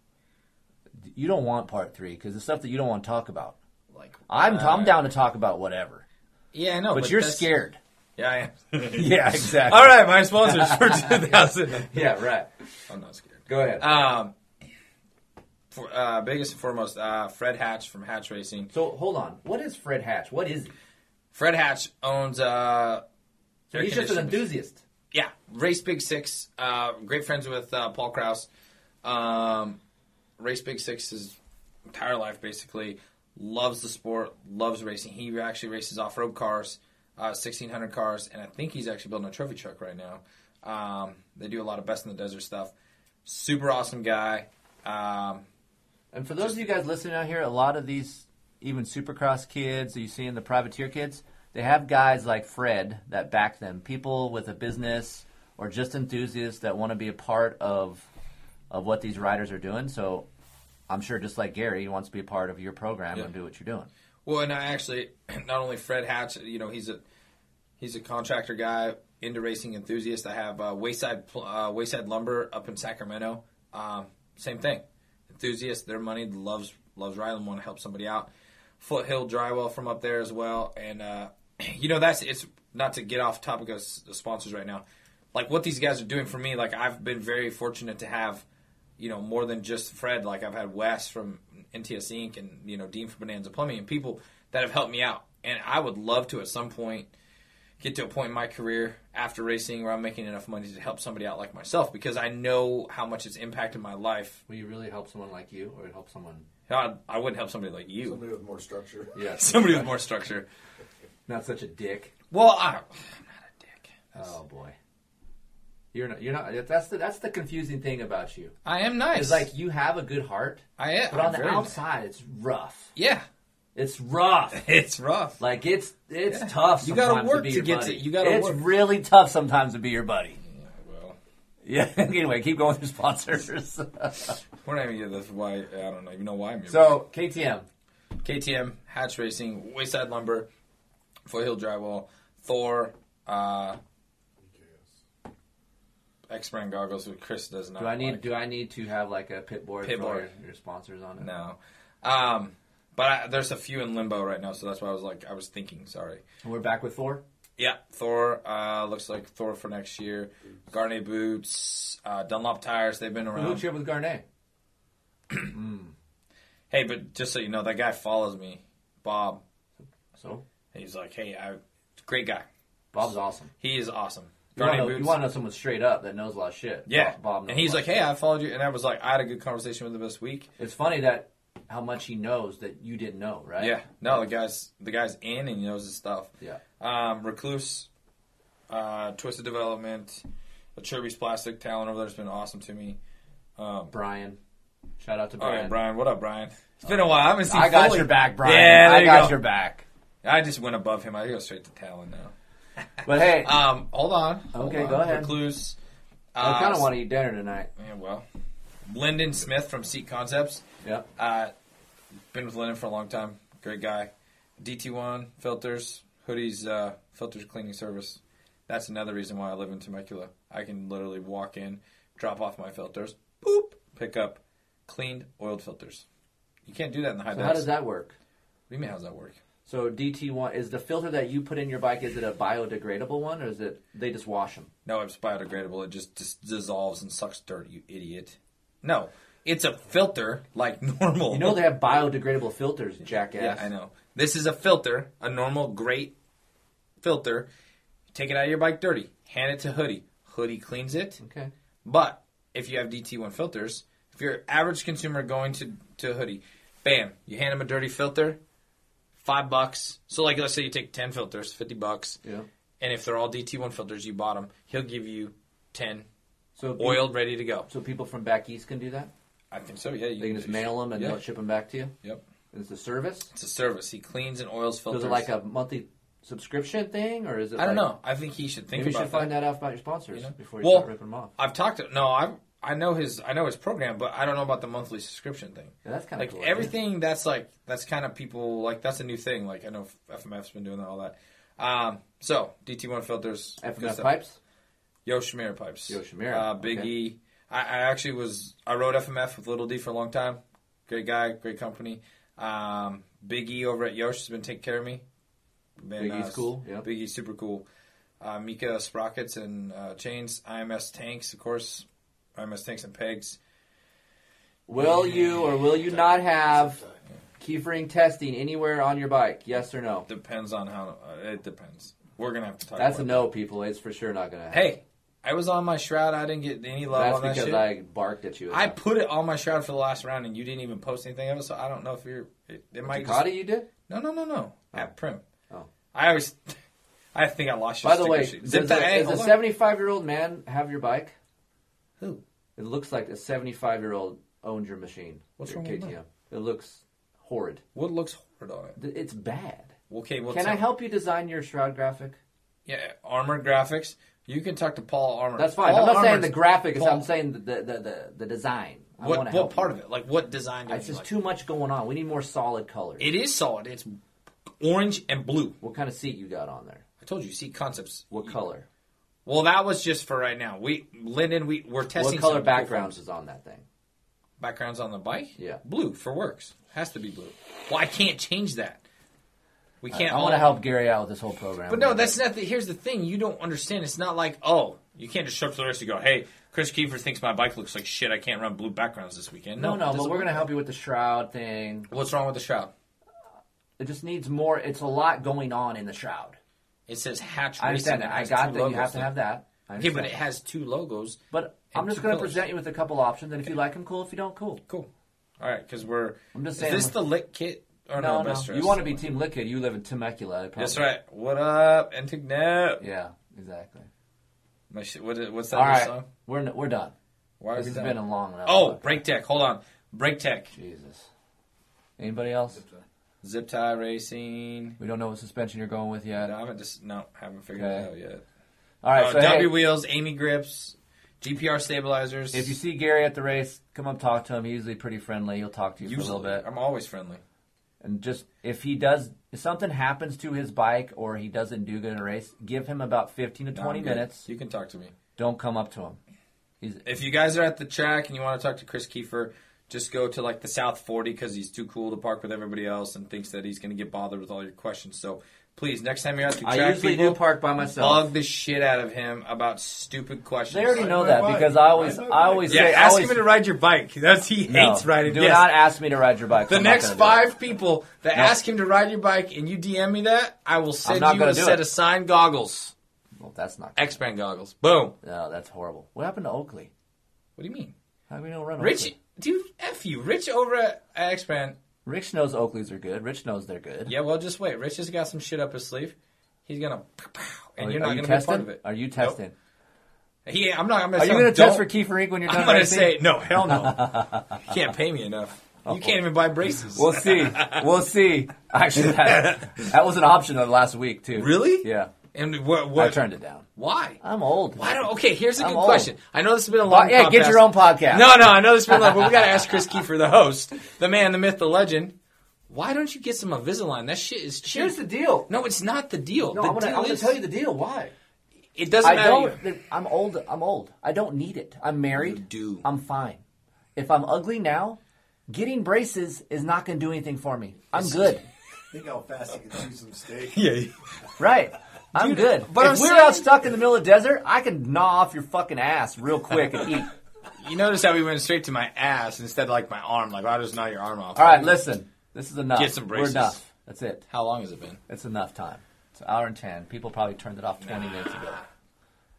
You don't want part three because the stuff that you don't want to talk about. Like I'm uh, I'm down to talk about whatever, Yeah, I know, but, but, you're that's- scared. Yeah, I am. (laughs) Yeah, exactly. All right, my sponsors for (laughs) 2000. Yeah, right. I'm not scared. Go ahead. Um, for, uh, biggest and foremost, uh, Fred Hatch from Hatch Racing. so hold on. What is Fred Hatch? What is he? Fred Hatch owns. Uh, air He's just an enthusiast. Yeah, Race Big Six. Uh, great friends with uh, Paul Kraus. Um, Race Big Six his entire life basically loves the sport, loves racing. He actually races off road cars, uh, sixteen hundred cars, and I think he's actually building a trophy truck right now. Um, they do a lot of best in the desert stuff. Super awesome guy. Um, And for those of you guys listening out here, a lot of these, even Supercross kids that you see in the privateer kids, they have guys like Fred that back them. People with a business or just enthusiasts that want to be a part of of what these riders are doing. So I'm sure, just like Gary, he wants to be a part of your program Yeah. and do what you're doing. Well, and I actually (clears throat) not only Fred Hatch, you know, he's a he's a contractor guy, into racing enthusiast. I have uh, Wayside uh, Wayside Lumber up in Sacramento. Um, same thing, enthusiast. Their money loves loves riding, want to help somebody out. Foothill Drywall from up there as well, and uh, (clears throat) you know that's it's not to get off topic of the sponsors right now. Like what these guys are doing for me, like I've been very fortunate to have you know, more than just Fred. Like I've had Wes from NTS Inc. and you know Dean from Bonanza Plumbing and people that have helped me out. And I would love to at some point, get to a point in my career after racing where I'm making enough money to help somebody out like myself because I know how much it's impacted my life. Will you really help someone like you, or help someone? God, I wouldn't help somebody like you. Somebody with more structure. Yeah, (laughs) Somebody with more structure. not such a dick. Well, I, I'm not a dick. Oh boy, you're not. You're not. That's the that's the confusing thing about you. I am nice. It's like you have a good heart, I am. but on I'm the very- outside, it's rough. yeah, It's rough. (laughs) it's rough. Like it's it's Yeah. tough. You gotta work be to get buddy. to- you gotta work. It's work. really tough sometimes to be your buddy. Well, Yeah. (laughs) anyway, keep going with your sponsors. (laughs) we're not even get this. Why I don't even know why I'm here. so KTM. KTM, Hatch Racing, Wayside Lumber, Foothill Drywall, Thor, uh, X brand goggles, which Chris does not. Do I need like. do I need to have like a pit board Pit board. Your, your sponsors on it? No. Um, but I, there's a few in limbo right now, so that's why I was like, I was thinking. Sorry. And we're back with Thor. Yeah, Thor. Uh, looks like Thor for next year. Gaerne boots, uh, Dunlop tires. They've been Who around. hooked you up with Gaerne? (clears throat) Hey, but just so you know, that guy follows me, Bob. So He's like, hey, I, great guy. Bob's awesome. He is awesome. You want, to, you want to know someone straight up that knows a lot of shit. Yeah, Bob, and he's like, "Hey, I followed you," and I was like, I had a good conversation with him this week. It's funny that how much he knows that you didn't know, right? Yeah, no, the guy's the guy's in and he knows his stuff. Yeah. Um, Rekluse, uh, Twisted Development, the Chirby's Plastic Talon over there's been awesome to me. Um, Brian. Shout out to Brian. right, Brian, what up, Brian? It's been a while. I haven't seen. I got Foley. your back, Brian. Yeah, I you got go. your back. I just went above him. I go straight to Talon now. (laughs) But hey, Um, hold on. hold Okay, on. go ahead. Rekluse. I kind uh, of want to eat dinner tonight. Yeah, well, Lyndon Smith from Seat Concepts. Yep. Uh, been with Lyndon for a long time. Great guy. DT1 filters, hoodies, uh, filters cleaning service. That's another reason why I live in Temecula. I can literally walk in, drop off my filters, boop, pick up cleaned, oiled filters. You can't do that in the high So how does that work? What do you mean? How's that work? So DT one is the filter that you put in your bike. Is it a biodegradable one, or is it they just wash them? No, it's biodegradable. It just, just dissolves and sucks dirt. You idiot. No, it's a filter like (laughs) normal. You know they have biodegradable filters, jackass. Yeah, I know. This is a filter, a normal great filter. Take it out of your bike dirty. Hand it to Hoodie. Hoodie cleans it. Okay. But if you have DT1 filters, if you're average consumer going to, to Hoodie, bam, you hand them a dirty filter, five bucks. So like let's say you take ten filters, fifty bucks. Yeah. And if they're all DT1 filters, you bought them, he'll give you ten So oiled, ready to go. So people from back east can do that. I think so. Yeah, you They can just mail them and yeah. they'll ship them back to you. Yep, It's a service. it's a service. He cleans and oils So filters. is it like a monthly subscription thing, or is it? I don't like- know. I think he should think Maybe you about should find that out about your sponsors You know? before you Well, start ripping them off. I've talked to no, I I know his I know his program, but I don't know about the monthly subscription thing. Yeah, that's kind of Like cool. everything that's like that's kind of people like that's a new thing. Like I know FMF's been doing all that. Um, so DT1 filters, FMF pipes. Yoshimura pipes, Yoshimura, uh, Big okay. E. I, I actually was I rode FMF with Little D for a long time. Great guy, great company. Um, Big E over at Yosh has been taking care of me. Been, Big E's cool, yeah. Big E's super cool. Uh, Mika sprockets and uh, chains. IMS tanks, of course. IMS tanks some pegs. Will you or will you not have Kiefer Inc testing anywhere on your bike? Yes or no? Depends on how. Uh, it depends. We're gonna have to talk. That's a about no, people. It's for sure not going to happen. Hey, I was on my shroud. I didn't get any love That's on that because shit. I barked at you. I put it on my shroud for the last round, and you didn't even post anything of it. So I don't know if you're. It, it might. just- Ducati, you did? No, no, no, no. At Primm. Oh. I always. (laughs) I think I lost your By the sticker way, sheet. does Zip that. a, Hey, does a hold on. 75 year old man have your bike? Who? It looks like a 75 year old owned your machine. What's your wrong with KTM. It looks horrid. What looks horrid on it? Th- It's bad. Okay, well, Can I tell- help you design your shroud graphic? Yeah, Armor Graphics. You can talk to Paul Armor. That's fine. Paul I'm not saying the graphic. Is, Paul- I'm saying the the, the, the, the design. I what wanna what help part you. of it? Like what design? Do It's you just like? too much going on. We need more solid colors. It is solid. It's orange and blue. What kind of seat you got on there? I told you. Seat Concepts. What color? Well, that was just for right now. We Lyndon, we we're testing. What color some backgrounds is on that thing? backgrounds on the bike? Yeah. blue for works. Has to be blue. Well, I can't change that. We can't. I want to help Gary out with this whole program. But no, that's not the. Here's the thing. You don't understand. It's not like oh, you can't just show up to the race and go, hey, Chris Kiefer thinks my bike looks like shit. I can't run blue backgrounds this weekend. no, it no. But we're gonna help you with the shroud thing. What's wrong with the shroud? It just needs more. It's a lot going on in the shroud. It says Hatch I understand that. I got that. You have to have that. Okay, but it has two logos. But I'm just going to present you with a couple options, and if you like them, cool. If you don't, cool. Cool. All right, because we're. I'm just saying. is this the lit kit or no, no? no. You want to be Team Liquid. You live in Temecula. probably. That's right. What up, Antignet? Yeah, exactly. My what is, what's that All right, song? we're we're done. Why This has done? been a long. Oh. Break Tech. Hold on. Break Tech. Jesus. Anybody else? Zip-Ty Racing. We don't know what suspension you're going with yet. No, I haven't just no, haven't figured Okay. it out yet. All right, Uh, so W hey, wheels, Amy grips, GPR stabilizers. if you see Gary at the race, come up talk to him. He's usually pretty friendly. He'll talk to you for a little bit. I'm always friendly. And just if he does, if something happens to his bike or he doesn't do good in a race, give him about 15 to No, 20 I'm good. minutes. You can talk to me. Don't come up to him. He's If you guys are at the track and you want to talk to Chris Kiefer, just go to like the South 40 because he's too cool to park with everybody else and thinks that he's going to get bothered with all your questions. So please, next time you're at the I usually people, do park by myself. bug the shit out of him about stupid questions. They already Ride know that bike. because I always, Ride I always Yeah, say, ask always, him to ride your bike. That's he no, hates riding. Do yes. not ask me to ride your bike. The I'm next gonna do it. five people that No. ask him to ride your bike and you DM me that, I will send you a set it. of signed goggles. Well, that's not. X-Brand goggles. Boom. No, that's horrible. What happened to Oakley? What do you mean? How do we know run Rich, Oakley? Dude, F you. Rich over at X-Brand. Rich knows Oakleys are good. Rich knows they're good. Yeah, well, just wait. Rich has got some shit up his sleeve. He's gonna, and Are, you're not you gonna testing? be part of it. Are you testing? He, I'm not. I'm gonna. Are you going to test for Kiefer Inc when you're done? I'm done gonna say no. Hell no. (laughs) you can't pay me enough. You oh, can't even buy braces. We'll see. We'll see. Actually, that, that was an option of last week too. Really? Yeah. And what? what I turned it down. Why? I'm old. Why don't? Okay, here's a I'm good old. question. I know this has been a Well, long. yeah, get your own podcast. No, no, I know this has been a long, but we got to ask Chris Kiefer, the host, the man, the myth, the legend. Why don't you get some Invisalign? That shit is cheap. Here's the deal. No, it's not the deal. No, the I'm gonna, deal I'm gonna is, tell you the deal. Why? it doesn't I matter. don't. I'm old. I'm old. I don't need it. I'm married. You do. I'm fine. If I'm ugly now, getting braces is not going to do anything for me. I'm good. Think how fast you can chew some steak. (laughs) Yeah. Right. I'm good. but if I'm we're saying- out stuck in the middle of the desert, I can gnaw off your fucking ass real quick and eat. (laughs) You notice how we went straight to my ass instead of like my arm. Like, I'll just gnaw your arm off. All right, listen. This is enough. Get some braces. We're enough. That's it. How long has it been? It's enough time. It's an hour and ten. People probably turned it off twenty minutes ago.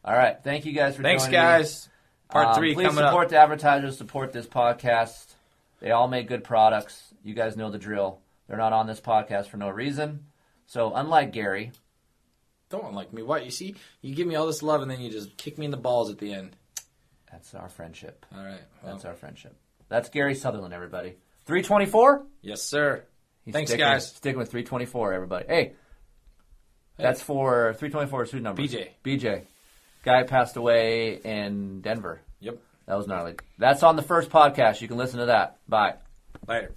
All right. Thank you guys for Thanks, joining me. guys. Part Um, three please coming support up. the advertisers. Support this podcast. They all make good products. You guys know the drill. They're not on this podcast for no reason. So unlike Gary, Don't like me. What? You see, you give me all this love and then you just kick me in the balls at the end. that's our friendship. All right. Well, That's our friendship. That's Gary Sutherlin, everybody. Three twenty four. yes, sir. Thanks, sticking, guys. Sticking with three twenty four, everybody. Hey, that's for three twenty four. Who number? BJ. BJ. Guy passed away in Denver. Yep. That was gnarly. That's on the first podcast. You can listen to that. Bye. Later.